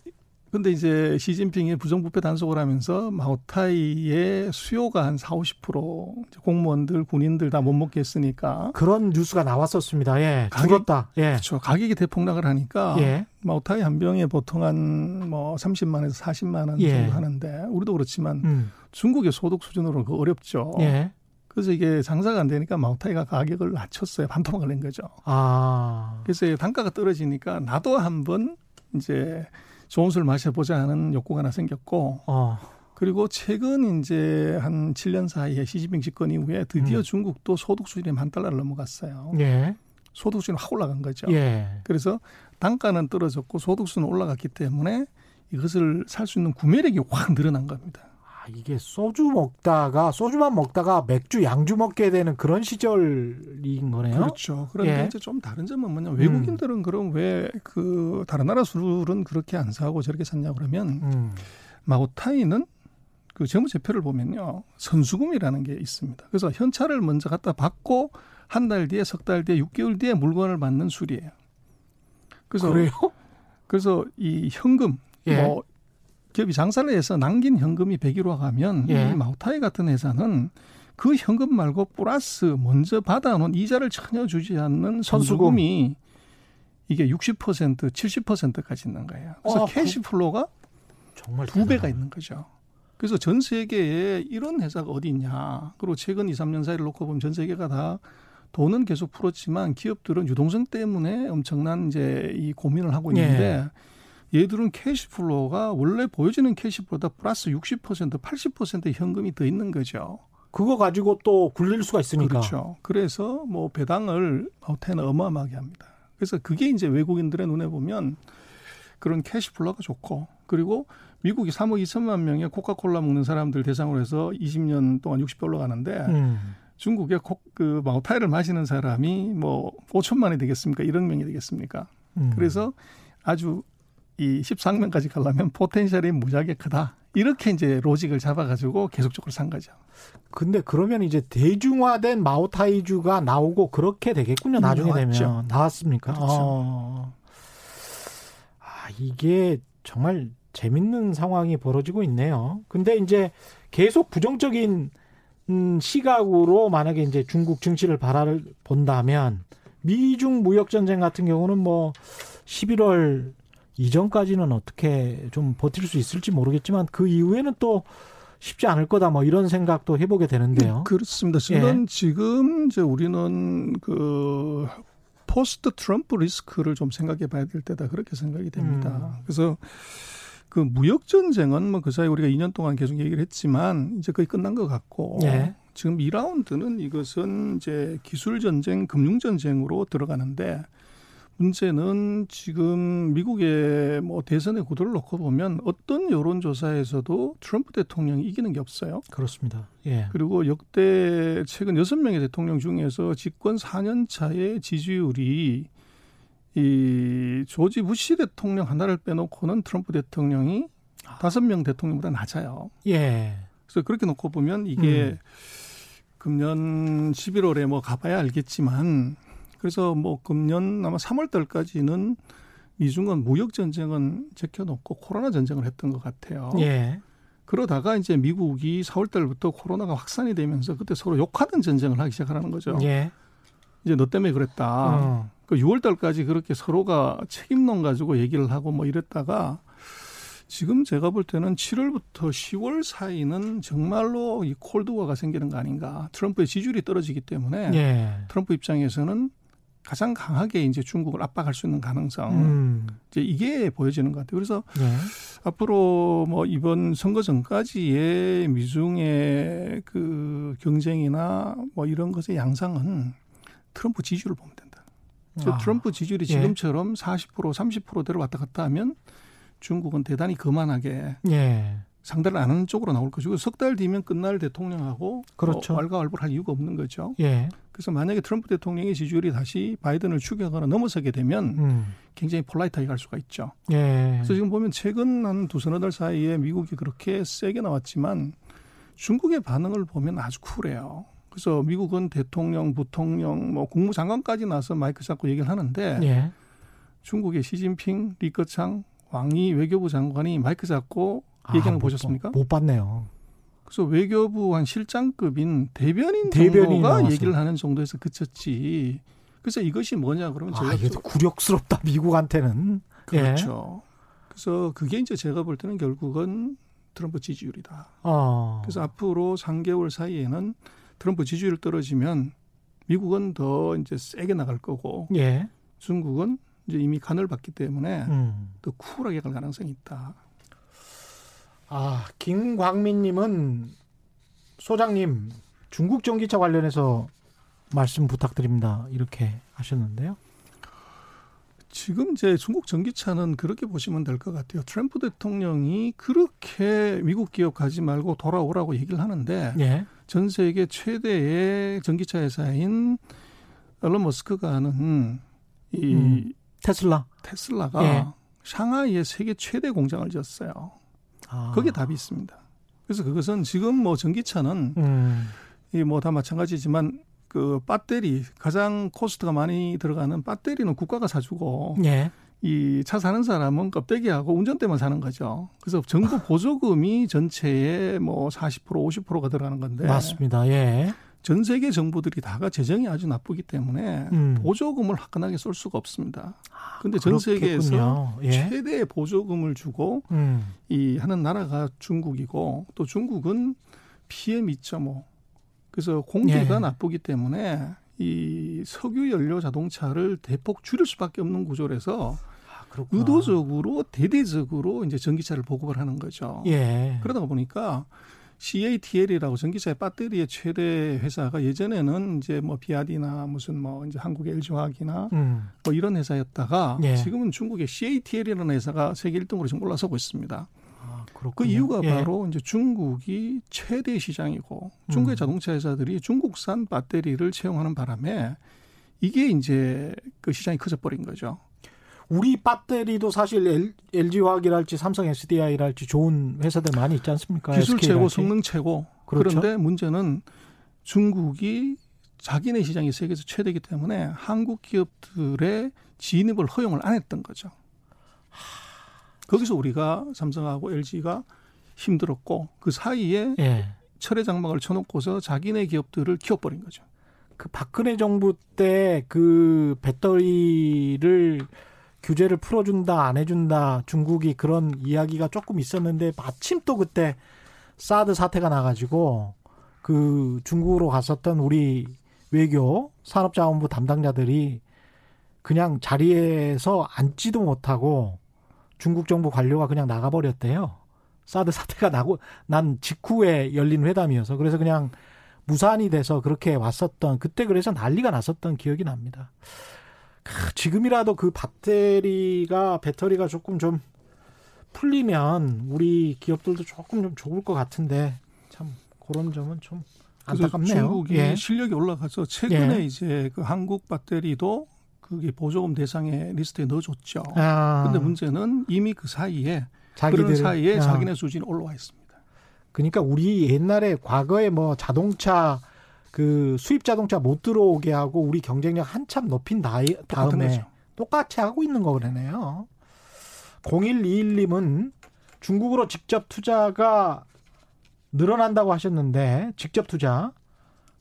근데 이제 시진핑이 부정부패 단속을 하면서 마오타이의 수요가 한 4, 50% 공무원들, 군인들 다 못 먹게 했으니까 그런 뉴스가 나왔었습니다. 예. 가격, 죽었다. 예. 그렇죠. 가격이 대폭락을 하니까 예. 마오타이 한 병에 보통 한 뭐 30만에서 40만 원 예. 정도 하는데 우리도 그렇지만 음. 중국의 소득 수준으로는 그 어렵죠. 예. 그래서 이게 장사가 안 되니까 마오타이가 가격을 낮췄어요. 반토막을 낸 거죠. 아. 그래서 단가가 떨어지니까 나도 한번 이제 좋은 술 마셔보자 하는 욕구가 하나 생겼고, 어. 그리고 최근 이제 한 7년 사이에 시진핑 집권 이후에 드디어 음. 중국도 소득 수준이 만 달러를 넘어갔어요. 예. 소득 수준이 확 올라간 거죠. 예. 그래서 단가는 떨어졌고 소득 수는 올라갔기 때문에 이것을 살 수 있는 구매력이 확 늘어난 겁니다. 아, 이게 소주 먹다가 소주만 먹다가 맥주 양주 먹게 되는 그런 시절인 거네요. 그렇죠. 그런데 예. 이제 좀 다른 점은 뭐냐 면 외국인들은 음. 그럼 왜 그 다른 나라 술은 그렇게 안 사고 저렇게 샀냐 그러면 음. 마오타이는 그 재무제표를 보면요 선수금이라는 게 있습니다. 그래서 현찰을 먼저 갖다 받고 한 달 뒤에 석 달 뒤에 6개월 뒤에 물건을 받는 술이에요. 그래서 그래요? 그래서 이 현금 예. 뭐 기업이 장사를 해서 남긴 현금이 100일로 가면 예. 이 마우타이 같은 회사는 그 현금 말고 플러스 먼저 받아놓은 이자를 전혀 주지 않는 선수금이 이게 60% 70%까지 있는 거예요. 그래서 아, cash flow가 정말 두 배가 있는 거죠. 그래서 전 세계에 이런 회사가 어디 있냐. 그리고 최근 2, 3년 사이를 놓고 보면 전 세계가 다 돈은 계속 풀었지만 기업들은 유동성 때문에 엄청난 이제 이 고민을 하고 있는데 예. 얘들은 캐시플로가 원래 보여지는 캐시플로보다 플러스 60% 80% 현금이 더 있는 거죠. 그거 가지고 또 굴릴 수가 있으니까. 그렇죠. 그래서 뭐 배당을 아우테는 어마어마하게 합니다. 그래서 그게 이제 외국인들의 눈에 보면 그런 캐시플로가 좋고 그리고 미국이 3억 2천만 명의 코카콜라 먹는 사람들 대상으로 해서 20년 동안 60배 올라가는데 음. 중국의 코, 그 마오타이를 마시는 사람이 뭐 5천만이 되겠습니까? 1억 명이 되겠습니까? 음. 그래서 아주 이 13명까지 가려면 포텐셜이 무지하게 크다. 이렇게 이제 로직을 잡아가지고 계속적으로 산 거죠. 근데 그러면 이제 대중화된 마오타이주가 나오고 그렇게 되겠군요. 나중에 나왔죠. 되면 나왔습니까? 그렇죠. 어. 아 이게 정말 재밌는 상황이 벌어지고 있네요. 근데 이제 계속 부정적인 음, 시각으로 만약에 이제 중국 증시를 바라를 본다면 미중 무역 전쟁 같은 경우는 뭐 11월 이전까지는 어떻게 좀 버틸 수 있을지 모르겠지만 그 이후에는 또 쉽지 않을 거다 뭐 이런 생각도 해보게 되는데요. 그렇습니다. 지금 예. 지금 이제 우리는 그 포스트 트럼프 리스크를 좀 생각해 봐야 될 때다 그렇게 생각이 됩니다. 음. 그래서 그 무역 전쟁은 뭐 그 사이 우리가 2년 동안 계속 얘기를 했지만 이제 거의 끝난 것 같고 예. 지금 2라운드는 이것은 이제 기술 전쟁, 금융 전쟁으로 들어가는데 문제는 지금 미국의 뭐 대선의 구도를 놓고 보면 어떤 여론조사에서도 트럼프 대통령이 이기는 게 없어요. 그렇습니다. 예. 그리고 역대 최근 여섯 명의 대통령 중에서 집권 4년 차의 지지율이 이 조지 부시 대통령 하나를 빼놓고는 트럼프 대통령이 아. 다섯 명 대통령보다 낮아요. 예. 그래서 그렇게 놓고 보면 이게 음. 금년 11월에 뭐 가봐야 알겠지만 그래서 뭐 금년 아마 3월 달까지는 미중은 무역 전쟁은 제껴놓고 코로나 전쟁을 했던 것 같아요. 예. 그러다가 이제 미국이 4월 달부터 코로나가 확산이 되면서 그때 서로 욕하던 전쟁을 하기 시작하는 거죠. 예. 이제 너 때문에 그랬다. 어. 그 6월 달까지 그렇게 서로가 책임론 가지고 얘기를 하고 뭐 이랬다가 지금 제가 볼 때는 7월부터 10월 사이는 정말로 이 콜드워가 생기는 거 아닌가. 트럼프의 지지율이 떨어지기 때문에 예. 트럼프 입장에서는 가장 강하게 이제 중국을 압박할 수 있는 가능성 음. 이제 이게 보여지는 것 같아요. 그래서 네. 앞으로 뭐 이번 선거 전까지의 미중의 그 경쟁이나 뭐 이런 것의 양상은 트럼프 지지율을 보면 된다. 아. 트럼프 지지율이 예. 지금처럼 예. 40% 30%대로 왔다 갔다 하면 중국은 대단히 거만하게 예. 상대를 안 하는 쪽으로 나올 것이고 석 달 뒤면 끝날 대통령하고 그렇죠. 어, 왈가왈부할 이유가 없는 거죠. 예. 그래서 만약에 트럼프 대통령의 지지율이 다시 바이든을 추격하거나 넘어서게 되면 음. 굉장히 폴라이트하게 갈 수가 있죠. 예. 그래서 지금 보면 최근 한 두 서너 달 사이에 미국이 그렇게 세게 나왔지만 중국의 반응을 보면 아주 쿨해요. 그래서 미국은 대통령, 부통령, 뭐 국무장관까지 나서 마이크 잡고 얘기를 하는데 예. 중국의 시진핑, 리커창, 왕이 외교부 장관이 마이크 잡고 얘기하는 거 보셨습니까? 못 봤네요. 그래서 외교부 한 실장급인 대변인 정도가 얘기를 하는 정도에서 그쳤지. 그래서 이것이 뭐냐 그러면 제가 아, 이게 굴욕스럽다 미국한테는. 그렇죠. 예. 그래서 그게 이제 제가 볼 때는 결국은 트럼프 지지율이다. 어. 그래서 앞으로 3개월 사이에는 트럼프 지지율 떨어지면 미국은 더 이제 세게 나갈 거고 예. 중국은 이제 이미 간을 받기 때문에 음. 더 쿨하게 갈 가능성이 있다. 아, 김광민님은 소장님 중국 전기차 관련해서 말씀 부탁드립니다. 이렇게 하셨는데요. 지금 이제 중국 전기차는 그렇게 보시면 될 것 같아요. 트럼프 대통령이 그렇게 미국 기업 가지 말고 돌아오라고 얘기를 하는데 예. 전 세계 최대의 전기차 회사인 얼런 머스크가 하는 이 음, 테슬라 테슬라가 예. 샹하이에 세계 최대 공장을 지었어요. 아. 거기에 답이 있습니다. 그래서 그것은 지금 뭐 전기차는 음. 이뭐 다 마찬가지지만 그 배터리 가장 코스트가 많이 들어가는 배터리는 국가가 사주고 예. 이차 사는 사람은 껍데기하고 운전대만 사는 거죠. 그래서 정부 보조금이 전체의 뭐40% 50%가 들어가는 건데 맞습니다. 예. 전 세계 정부들이 다가 재정이 아주 나쁘기 때문에 음. 보조금을 화끈하게 쏠 수가 없습니다. 아, 근데 전 세계에서 예. 최대의 보조금을 주고 음. 이 하는 나라가 중국이고 또 중국은 PM 2.5 그래서 공기가 예. 나쁘기 때문에 이 석유 연료 자동차를 대폭 줄일 수밖에 없는 구조라서 아, 의도적으로 대대적으로 이제 전기차를 보급을 하는 거죠. 예. 그러다 보니까 CATL이라고 전기차의 배터리의 최대 회사가 예전에는 이제 뭐 비아디나 무슨 뭐 이제 한국의 LG화학이나 음. 뭐 이런 회사였다가 예. 지금은 중국의 CATL이라는 회사가 세계 1등으로 지금 올라서고 있습니다. 그 이유가 예. 바로 이제 중국이 최대 시장이고 중국의 음. 자동차 회사들이 중국산 배터리를 채용하는 바람에 이게 이제 그 시장이 커져 버린 거죠. 우리 배터리도 사실 LG화학이랄지 삼성 SDI랄지 좋은 회사들 많이 있지 않습니까? 기술 최고, 성능 최고. 그렇죠? 그런데 문제는 중국이 자기네 시장이 세계에서 최대이기 때문에 한국 기업들의 진입을 허용을 안 했던 거죠. 거기서 우리가 삼성하고 LG가 힘들었고 그 사이에 예. 철의 장막을 쳐놓고서 자기네 기업들을 키워버린 거죠. 그 박근혜 정부 때 그 배터리를 규제를 풀어준다 안 해준다 중국이 그런 이야기가 조금 있었는데 마침 또 그때 사드 사태가 나가지고 그 중국으로 갔었던 우리 외교 산업자원부 담당자들이 그냥 자리에서 앉지도 못하고 중국 정부 관료가 그냥 나가버렸대요. 사드 사태가 나고 난 직후에 열린 회담이어서 그래서 그냥 무산이 돼서 그렇게 왔었던 그때 그래서 난리가 났었던 기억이 납니다. 지금이라도 그 배터리가 배터리가 조금 좀 풀리면 우리 기업들도 조금 좀 좋을 것 같은데 참 그런 점은 좀 안타깝네요. 중국이 예. 실력이 올라가서 최근에 예. 이제 그 한국 배터리도 그게 보조금 대상의 리스트에 넣어줬죠. 아. 근데 문제는 이미 그 사이에 자기들, 그런 사이에 아. 자기네 수준이 올라와 있습니다. 그러니까 우리 옛날에 과거에 뭐 자동차 그 수입 자동차 못 들어오게 하고 우리 경쟁력 한참 높인 다이, 다음에 똑같이 하고 있는 거 그러네요. 0121님은 중국으로 직접 투자가 늘어난다고 하셨는데 직접 투자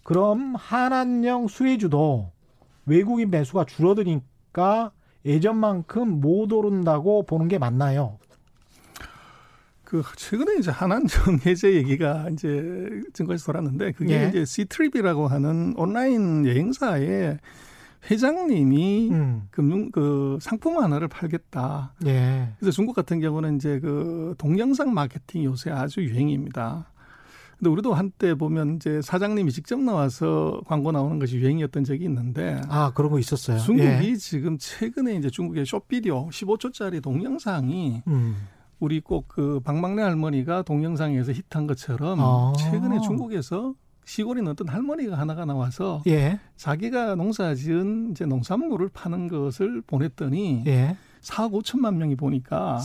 그럼 한안령 수혜주도 외국인 매수가 줄어드니까 예전만큼 못 오른다고 보는 게 맞나요? 그 최근에 이제 한한정 해제 얘기가 이제 증거에서 돌았는데 그게 예. 이제 시트립이라고 하는 온라인 여행사의 회장님이 음. 금융 그 상품 하나를 팔겠다. 예. 그래서 중국 같은 경우는 이제 그 동영상 마케팅 요새 아주 유행입니다. 근데 우리도 한때 보면 이제 사장님이 직접 나와서 광고 나오는 것이 유행이었던 적이 있는데 아 그런 거 있었어요. 중국이 예. 지금 최근에 이제 중국의 쇼비디오 15초짜리 동영상이 음. 우리 꼭 그 방망래 할머니가 동영상에서 히트한 것처럼 아. 최근에 중국에서 시골에 어떤 할머니가 하나가 나와서 예. 자기가 농사지은 이제 농산물을 파는 것을 보냈더니 예. 4억 5천만 명이 보니까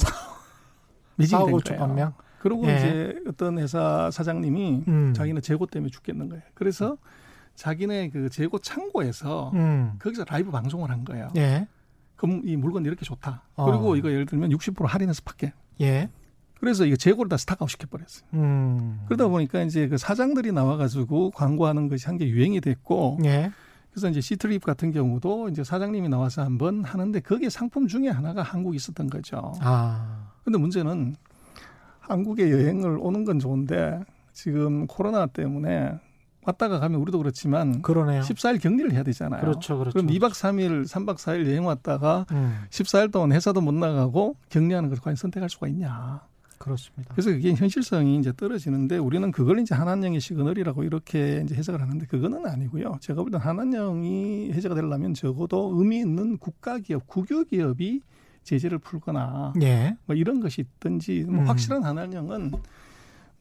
미지가 된 거예요. 명? 그리고 예. 이제 어떤 회사 사장님이 음. 자기는 재고 때문에 죽겠는 거예요. 그래서 자기네 그 재고 창고에서 음. 거기서 라이브 방송을 한 거예요. 예. 그럼 이 물건 이렇게 좋다. 어. 그리고 이거 예를 들면 60% 할인해서 팔게. 예. 그래서 이거 재고를 다 stock out 시켜버렸어요. 음. 그러다 보니까 이제 그 사장들이 나와가지고 광고하는 것이 한 게 유행이 됐고. 예. 그래서 이제 시트립 같은 경우도 이제 사장님이 나와서 한번 하는데 거기에 상품 중에 하나가 한국에 있었던 거죠. 아. 근데 문제는 한국에 여행을 오는 건 좋은데 지금 코로나 때문에 왔다가 가면 우리도 그렇지만 그러네요. 14일 격리를 해야 되잖아요. 그렇죠. 그렇죠. 그럼 2박 3일, 3박 4일 여행 왔다가 음. 14일 동안 회사도 못 나가고 격리하는 걸 과연 선택할 수가 있냐. 그렇습니다. 그래서 그게 현실성이 이제 떨어지는데 우리는 그걸 이제 한한령의 시그널이라고 이렇게 이제 해석을 하는데 그거는 아니고요. 제가 볼 때는 한한령이 해제가 되려면 적어도 의미 있는 국가 기업, 국유 기업이 제재를 풀거나 예. 뭐 이런 것이 있든지 뭐 음. 확실한 한한령은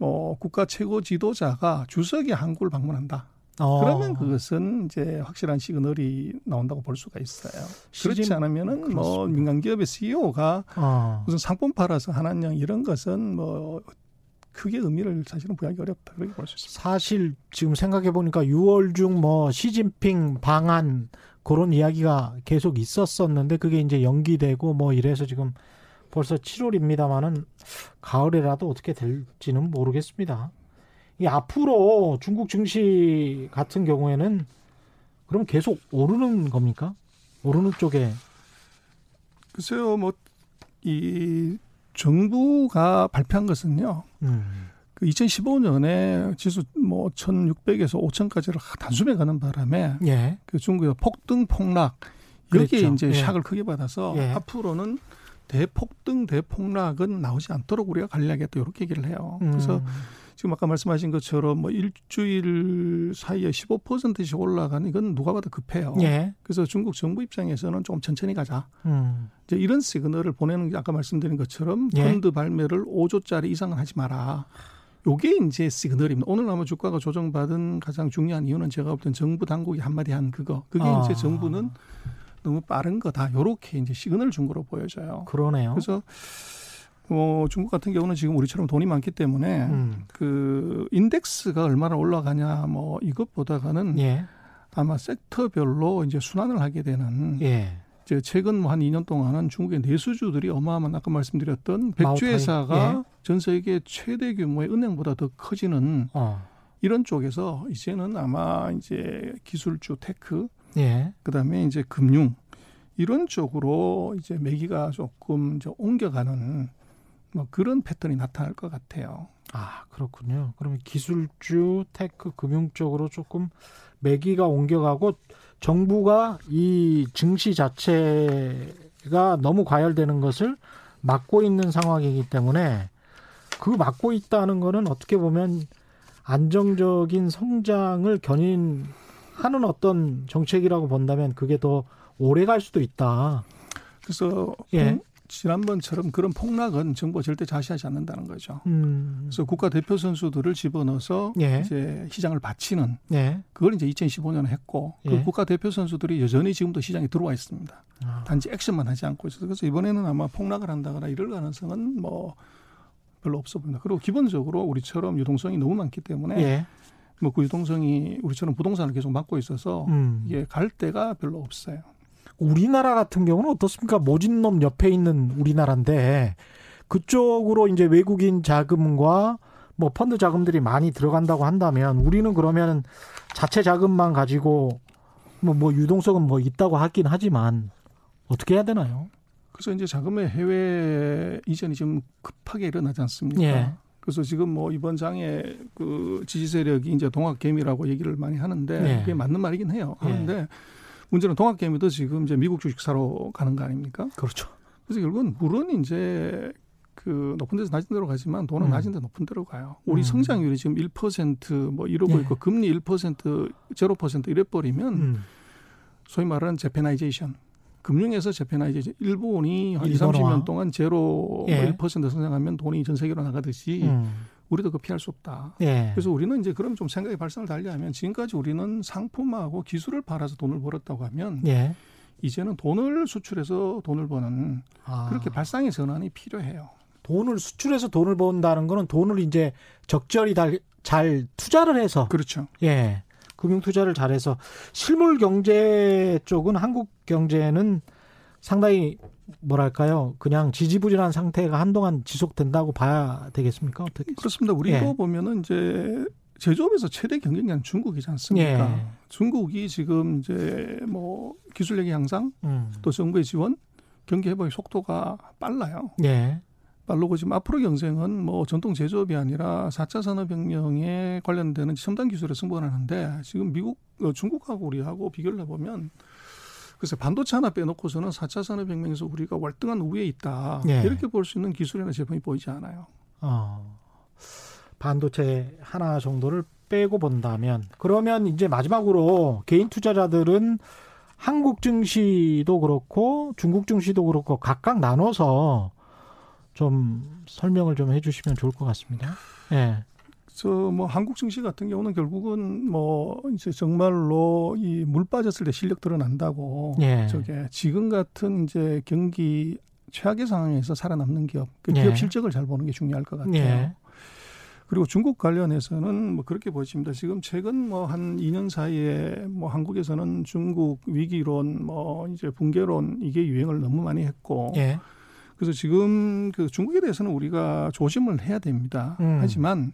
뭐 국가 최고 지도자가 주석이 한국을 방문한다. 어. 그러면 그것은 이제 확실한 시그널이 나온다고 볼 수가 있어요. 그렇지 않으면은 뭐 민간 기업의 CEO가 어. 무슨 상품 팔아서 한한령 이런 것은 뭐 크게 의미를 사실은 부여하기 어렵다 그렇게 볼 수 있습니다. 사실 지금 생각해 보니까 6월 중 뭐 시진핑 방한 그런 이야기가 계속 있었었는데 그게 이제 연기되고 뭐 이래서 지금 벌써 7월입니다만은 가을에라도 어떻게 될지는 모르겠습니다. 이 앞으로 중국 증시 같은 경우에는 그럼 계속 오르는 겁니까? 오르는 쪽에 글쎄요, 뭐 이 정부가 발표한 것은요. 음. 그 2015년에 지수 뭐 1,600에서 5,000까지를 단숨에 가는 바람에 예. 그 중국의 폭등 폭락 여기에 그렇죠. 이제 예. 샥을 크게 받아서 예. 앞으로는 대폭등 대폭락은 나오지 않도록 우리가 관리하겠다 이렇게 얘기를 해요. 그래서 음. 지금 아까 말씀하신 것처럼 뭐 일주일 사이에 15%씩 올라가는 이건 누가 봐도 급해요. 예. 그래서 중국 정부 입장에서는 조금 천천히 가자. 음. 이제 이런 시그널을 보내는 게 아까 말씀드린 것처럼 예. 펀드 발매를 5조짜리 이상은 하지 마라. 요게 이제 시그널입니다. 오늘 아마 주가가 조정받은 가장 중요한 이유는 제가 볼 땐 정부 당국이 한마디 한 그거. 그게 아. 이제 정부는 너무 빠른 거다. 요렇게 이제 시그널 준 거로 보여져요. 그러네요. 그래서 뭐 중국 같은 경우는 지금 우리처럼 돈이 많기 때문에 음. 그 인덱스가 얼마나 올라가냐 뭐 이것보다가는 예. 아마 섹터별로 이제 순환을 하게 되는 예. 이제 최근 뭐 한 2년 동안은 중국의 내수주들이 어마어마한 아까 말씀드렸던 백주 회사가 예. 전 세계 최대 규모의 은행보다 더 커지는 어. 이런 쪽에서 이제는 아마 이제 기술주 tech 예. 그다음에 이제 금융 이런 쪽으로 이제 매기가 조금 이제 옮겨가는 뭐 그런 패턴이 나타날 것 같아요. 아 그렇군요. 그러면 기술주, tech, 금융 쪽으로 조금 매기가 옮겨가고 정부가 이 증시 자체가 너무 과열되는 것을 막고 있는 상황이기 때문에 그 막고 있다는 거는 어떻게 보면 안정적인 성장을 견인 하는 어떤 정책이라고 본다면 그게 더 오래 갈 수도 있다. 그래서 예. 지난번처럼 그런 폭락은 정부가 절대 자시하지 않는다는 거죠. 음. 그래서 국가 대표 선수들을 집어넣어서 예. 이제 시장을 바치는 예. 그걸 이제 2015년에 했고 그 예. 그 국가 대표 선수들이 여전히 지금도 시장에 들어와 있습니다. 아. 단지 액션만 하지 않고 있어서 그래서 이번에는 아마 폭락을 한다거나 이럴 가능성은 뭐 별로 없어 보입니다. 그리고 기본적으로 우리처럼 유동성이 너무 많기 때문에 예. 뭐 그 유동성이 우리처럼 부동산을 계속 막고 있어서 음. 이게 갈 데가 별로 없어요. 우리나라 같은 경우는 어떻습니까? 모진놈 옆에 있는 우리나라인데 그쪽으로 이제 외국인 자금과 뭐 펀드 자금들이 많이 들어간다고 한다면 우리는 그러면 자체 자금만 가지고 뭐, 뭐 유동성은 뭐 있다고 하긴 하지만 어떻게 해야 되나요? 그래서 이제 자금의 해외 이전이 지금 급하게 일어나지 않습니까? 예. 그래서 지금 뭐 이번 장에 그 지지 세력이 이제 동학 개미라고 얘기를 많이 하는데 예. 그게 맞는 말이긴 해요. 하는데 예. 문제는 동학 개미도 지금 이제 미국 주식 사러 가는 거 아닙니까? 그렇죠. 그래서 결국은 물은 이제 그 높은 데서 낮은 데로 가지만 돈은 음. 낮은 데 높은 데로 가요. 우리 음. 성장률이 지금 1%뭐 이러고 네. 있고 금리 1% 0% 이래 버리면 음. 소위 말하는 제페나이제이션 금융에서 제페나이제이션 일본이 한 2, 30년 동안 제로 예. 1% 성장하면 돈이 전 세계로 나가듯이 음. 우리도 그 피할 수 없다. 예. 그래서 우리는 이제 그럼 좀 생각의 발상을 달리하면 지금까지 우리는 상품하고 기술을 팔아서 돈을 벌었다고 하면 예. 이제는 돈을 수출해서 돈을 버는 아. 그렇게 발상의 전환이 필요해요. 돈을 수출해서 돈을 번다는 거는 돈을 이제 적절히 달, 잘 투자를 해서 그렇죠. 예. 금융 투자를 잘해서 실물 경제 쪽은 한국 경제는 상당히 뭐랄까요? 그냥 지지부진한 상태가 한동안 지속된다고 봐야 되겠습니까? 어떻게? 그렇습니다. 우리도 예. 보면은 이제 제조업에서 최대 경쟁자는 중국이지 않습니까? 예. 중국이 지금 이제 뭐 기술력의 향상, 음. 또 정부의 지원, 경기 회복의 속도가 빨라요. 예. 빠르고 지금 앞으로 경쟁은 뭐 전통 제조업이 아니라 4차 산업혁명에 관련되는 첨단 기술에 승부를 하는데 지금 미국, 어, 중국하고 우리하고 비교를 해보면 그래서 반도체 하나 빼놓고서는 4차 산업혁명에서 우리가 월등한 우위에 있다. 예. 이렇게 볼 수 있는 기술이나 제품이 보이지 않아요. 어, 반도체 하나 정도를 빼고 본다면 그러면 이제 마지막으로 개인 투자자들은 한국 증시도 그렇고 중국 증시도 그렇고 각각 나눠서 좀 설명을 좀 해주시면 좋을 것 같습니다. 예. 저뭐 한국 증시 같은 경우는 결국은 뭐 이제 정말로 이 물 빠졌을 때 실력 드러난다고 예. 저게 지금 같은 이제 경기 최악의 상황에서 살아남는 기업 그 기업 예. 실적을 잘 보는 게 중요할 것 같아요. 예. 그리고 중국 관련해서는 뭐 그렇게 보십니다. 지금 최근 뭐 한 2년 사이에 뭐 한국에서는 중국 위기론 뭐 이제 붕괴론 이게 유행을 너무 많이 했고 예. 그래서 지금 그 중국에 대해서는 우리가 조심을 해야 됩니다. 음. 하지만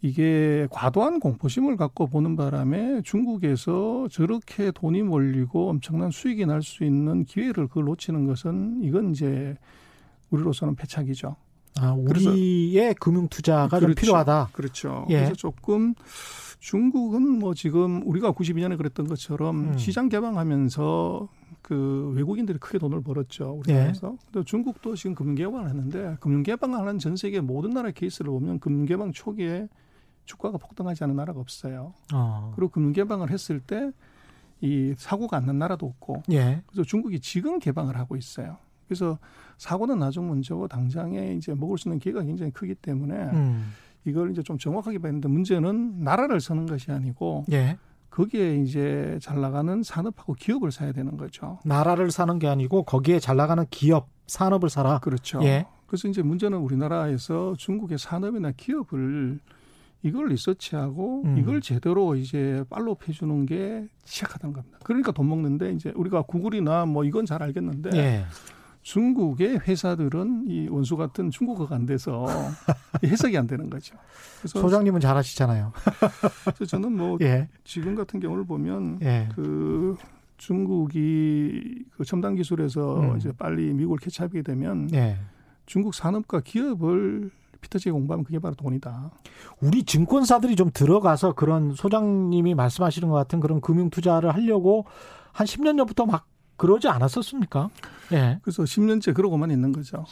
이게 과도한 공포심을 갖고 보는 바람에 중국에서 저렇게 돈이 몰리고 엄청난 수익이 날 수 있는 기회를 그걸 놓치는 것은 이건 이제 우리로서는 패착이죠. 아, 우리의 금융 투자가 그렇죠. 좀 필요하다. 그렇죠. 예. 그래서 조금 중국은 뭐 지금 우리가 92년에 그랬던 것처럼 음. 시장 개방하면서 그 외국인들이 크게 돈을 벌었죠. 우리나라에서. 예. 근데 중국도 지금 금융 개방을 했는데 금융 개방하는 전 세계 모든 나라의 케이스를 보면 금융 개방 초기에 주가가 폭등하지 않은 나라가 없어요. 어. 그리고 금융 개방을 했을 때 이 사고가 안 난 나라도 없고. 예. 그래서 중국이 지금 개방을 하고 있어요. 그래서 사고는 나중 문제고 당장에 이제 먹을 수 있는 기회가 굉장히 크기 때문에 음. 이걸 이제 좀 정확하게 되는데 문제는 나라를 서는 것이 아니고 예. 거기에 이제 잘 나가는 산업하고 기업을 사야 되는 거죠. 나라를 사는 게 아니고 거기에 잘 나가는 기업, 산업을 사라. 그렇죠. 예. 그래서 이제 문제는 우리나라에서 중국의 산업이나 기업을 이걸 리서치하고 음. 이걸 제대로 이제 팔로우 해주는 게 시작하다는 겁니다. 그러니까 돈 먹는데 이제 우리가 구글이나 뭐 이건 잘 알겠는데 예. 중국의 회사들은 이 원수 같은 중국어가 안 돼서 해석이 안 되는 거죠. 그래서 소장님은 잘 아시잖아요. 그래서 저는 뭐 예. 지금 같은 경우를 보면 예. 그 중국이 그 첨단 기술에서 음. 이제 빨리 미국을 캐치하게 되면 예. 중국 산업과 기업을 피터지게 공부하면 그게 바로 돈이다. 우리 증권사들이 좀 들어가서 그런 소장님이 말씀하시는 것 같은 그런 금융 투자를 하려고 한 10년 전부터 막 그러지 않았었습니까? 예. 그래서 10년째 그러고만 있는 거죠.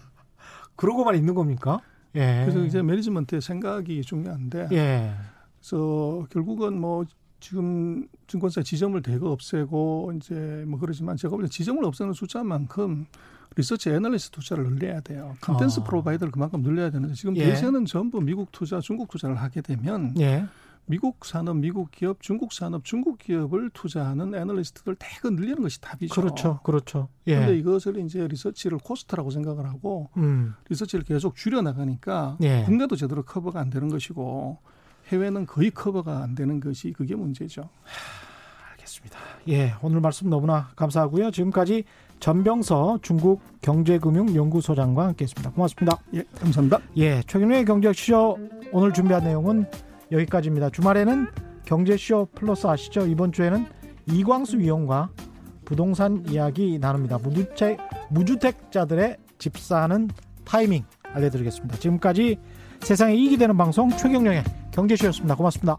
그러고만 있는 겁니까? 예. 그래서 이제 매니지먼트의 생각이 중요한데. 예. 그래서 결국은 뭐 지금 증권사 지점을 대거 없애고 이제 뭐 그러지만 제가 볼 때 지점을 없애는 숫자만큼 리서치 애널리스트 투자를 늘려야 돼요. 컨텐츠 어. 프로바이더를 그만큼 늘려야 되는데 지금 예. 대세는 전부 미국 투자, 중국 투자를 하게 되면 예. 미국 산업, 미국 기업, 중국 산업, 중국 기업을 투자하는 애널리스트들 대거 늘리는 것이 답이죠. 그렇죠, 그렇죠. 예. 그런데 이것을 이제 리서치를 코스트라고 생각을 하고 음. 리서치를 계속 줄여 나가니까 예. 국내도 제대로 커버가 안 되는 것이고 해외는 거의 커버가 안 되는 것이 그게 문제죠. 하, 알겠습니다. 예, 오늘 말씀 너무나 감사하고요. 지금까지 전병서 중국 경제금융연구소장과 함께했습니다. 고맙습니다. 예, 감사합니다. 예, 최경영의 경제쇼 오늘 준비한 내용은 여기까지입니다. 주말에는 경제쇼 플러스 아시죠? 이번 주에는 이광수 위원과 부동산 이야기 나눕니다. 무주택, 무주택자들의 집 사는 타이밍 알려드리겠습니다. 지금까지 세상에 이익이 되는 방송 최경령의 경제쇼였습니다. 고맙습니다.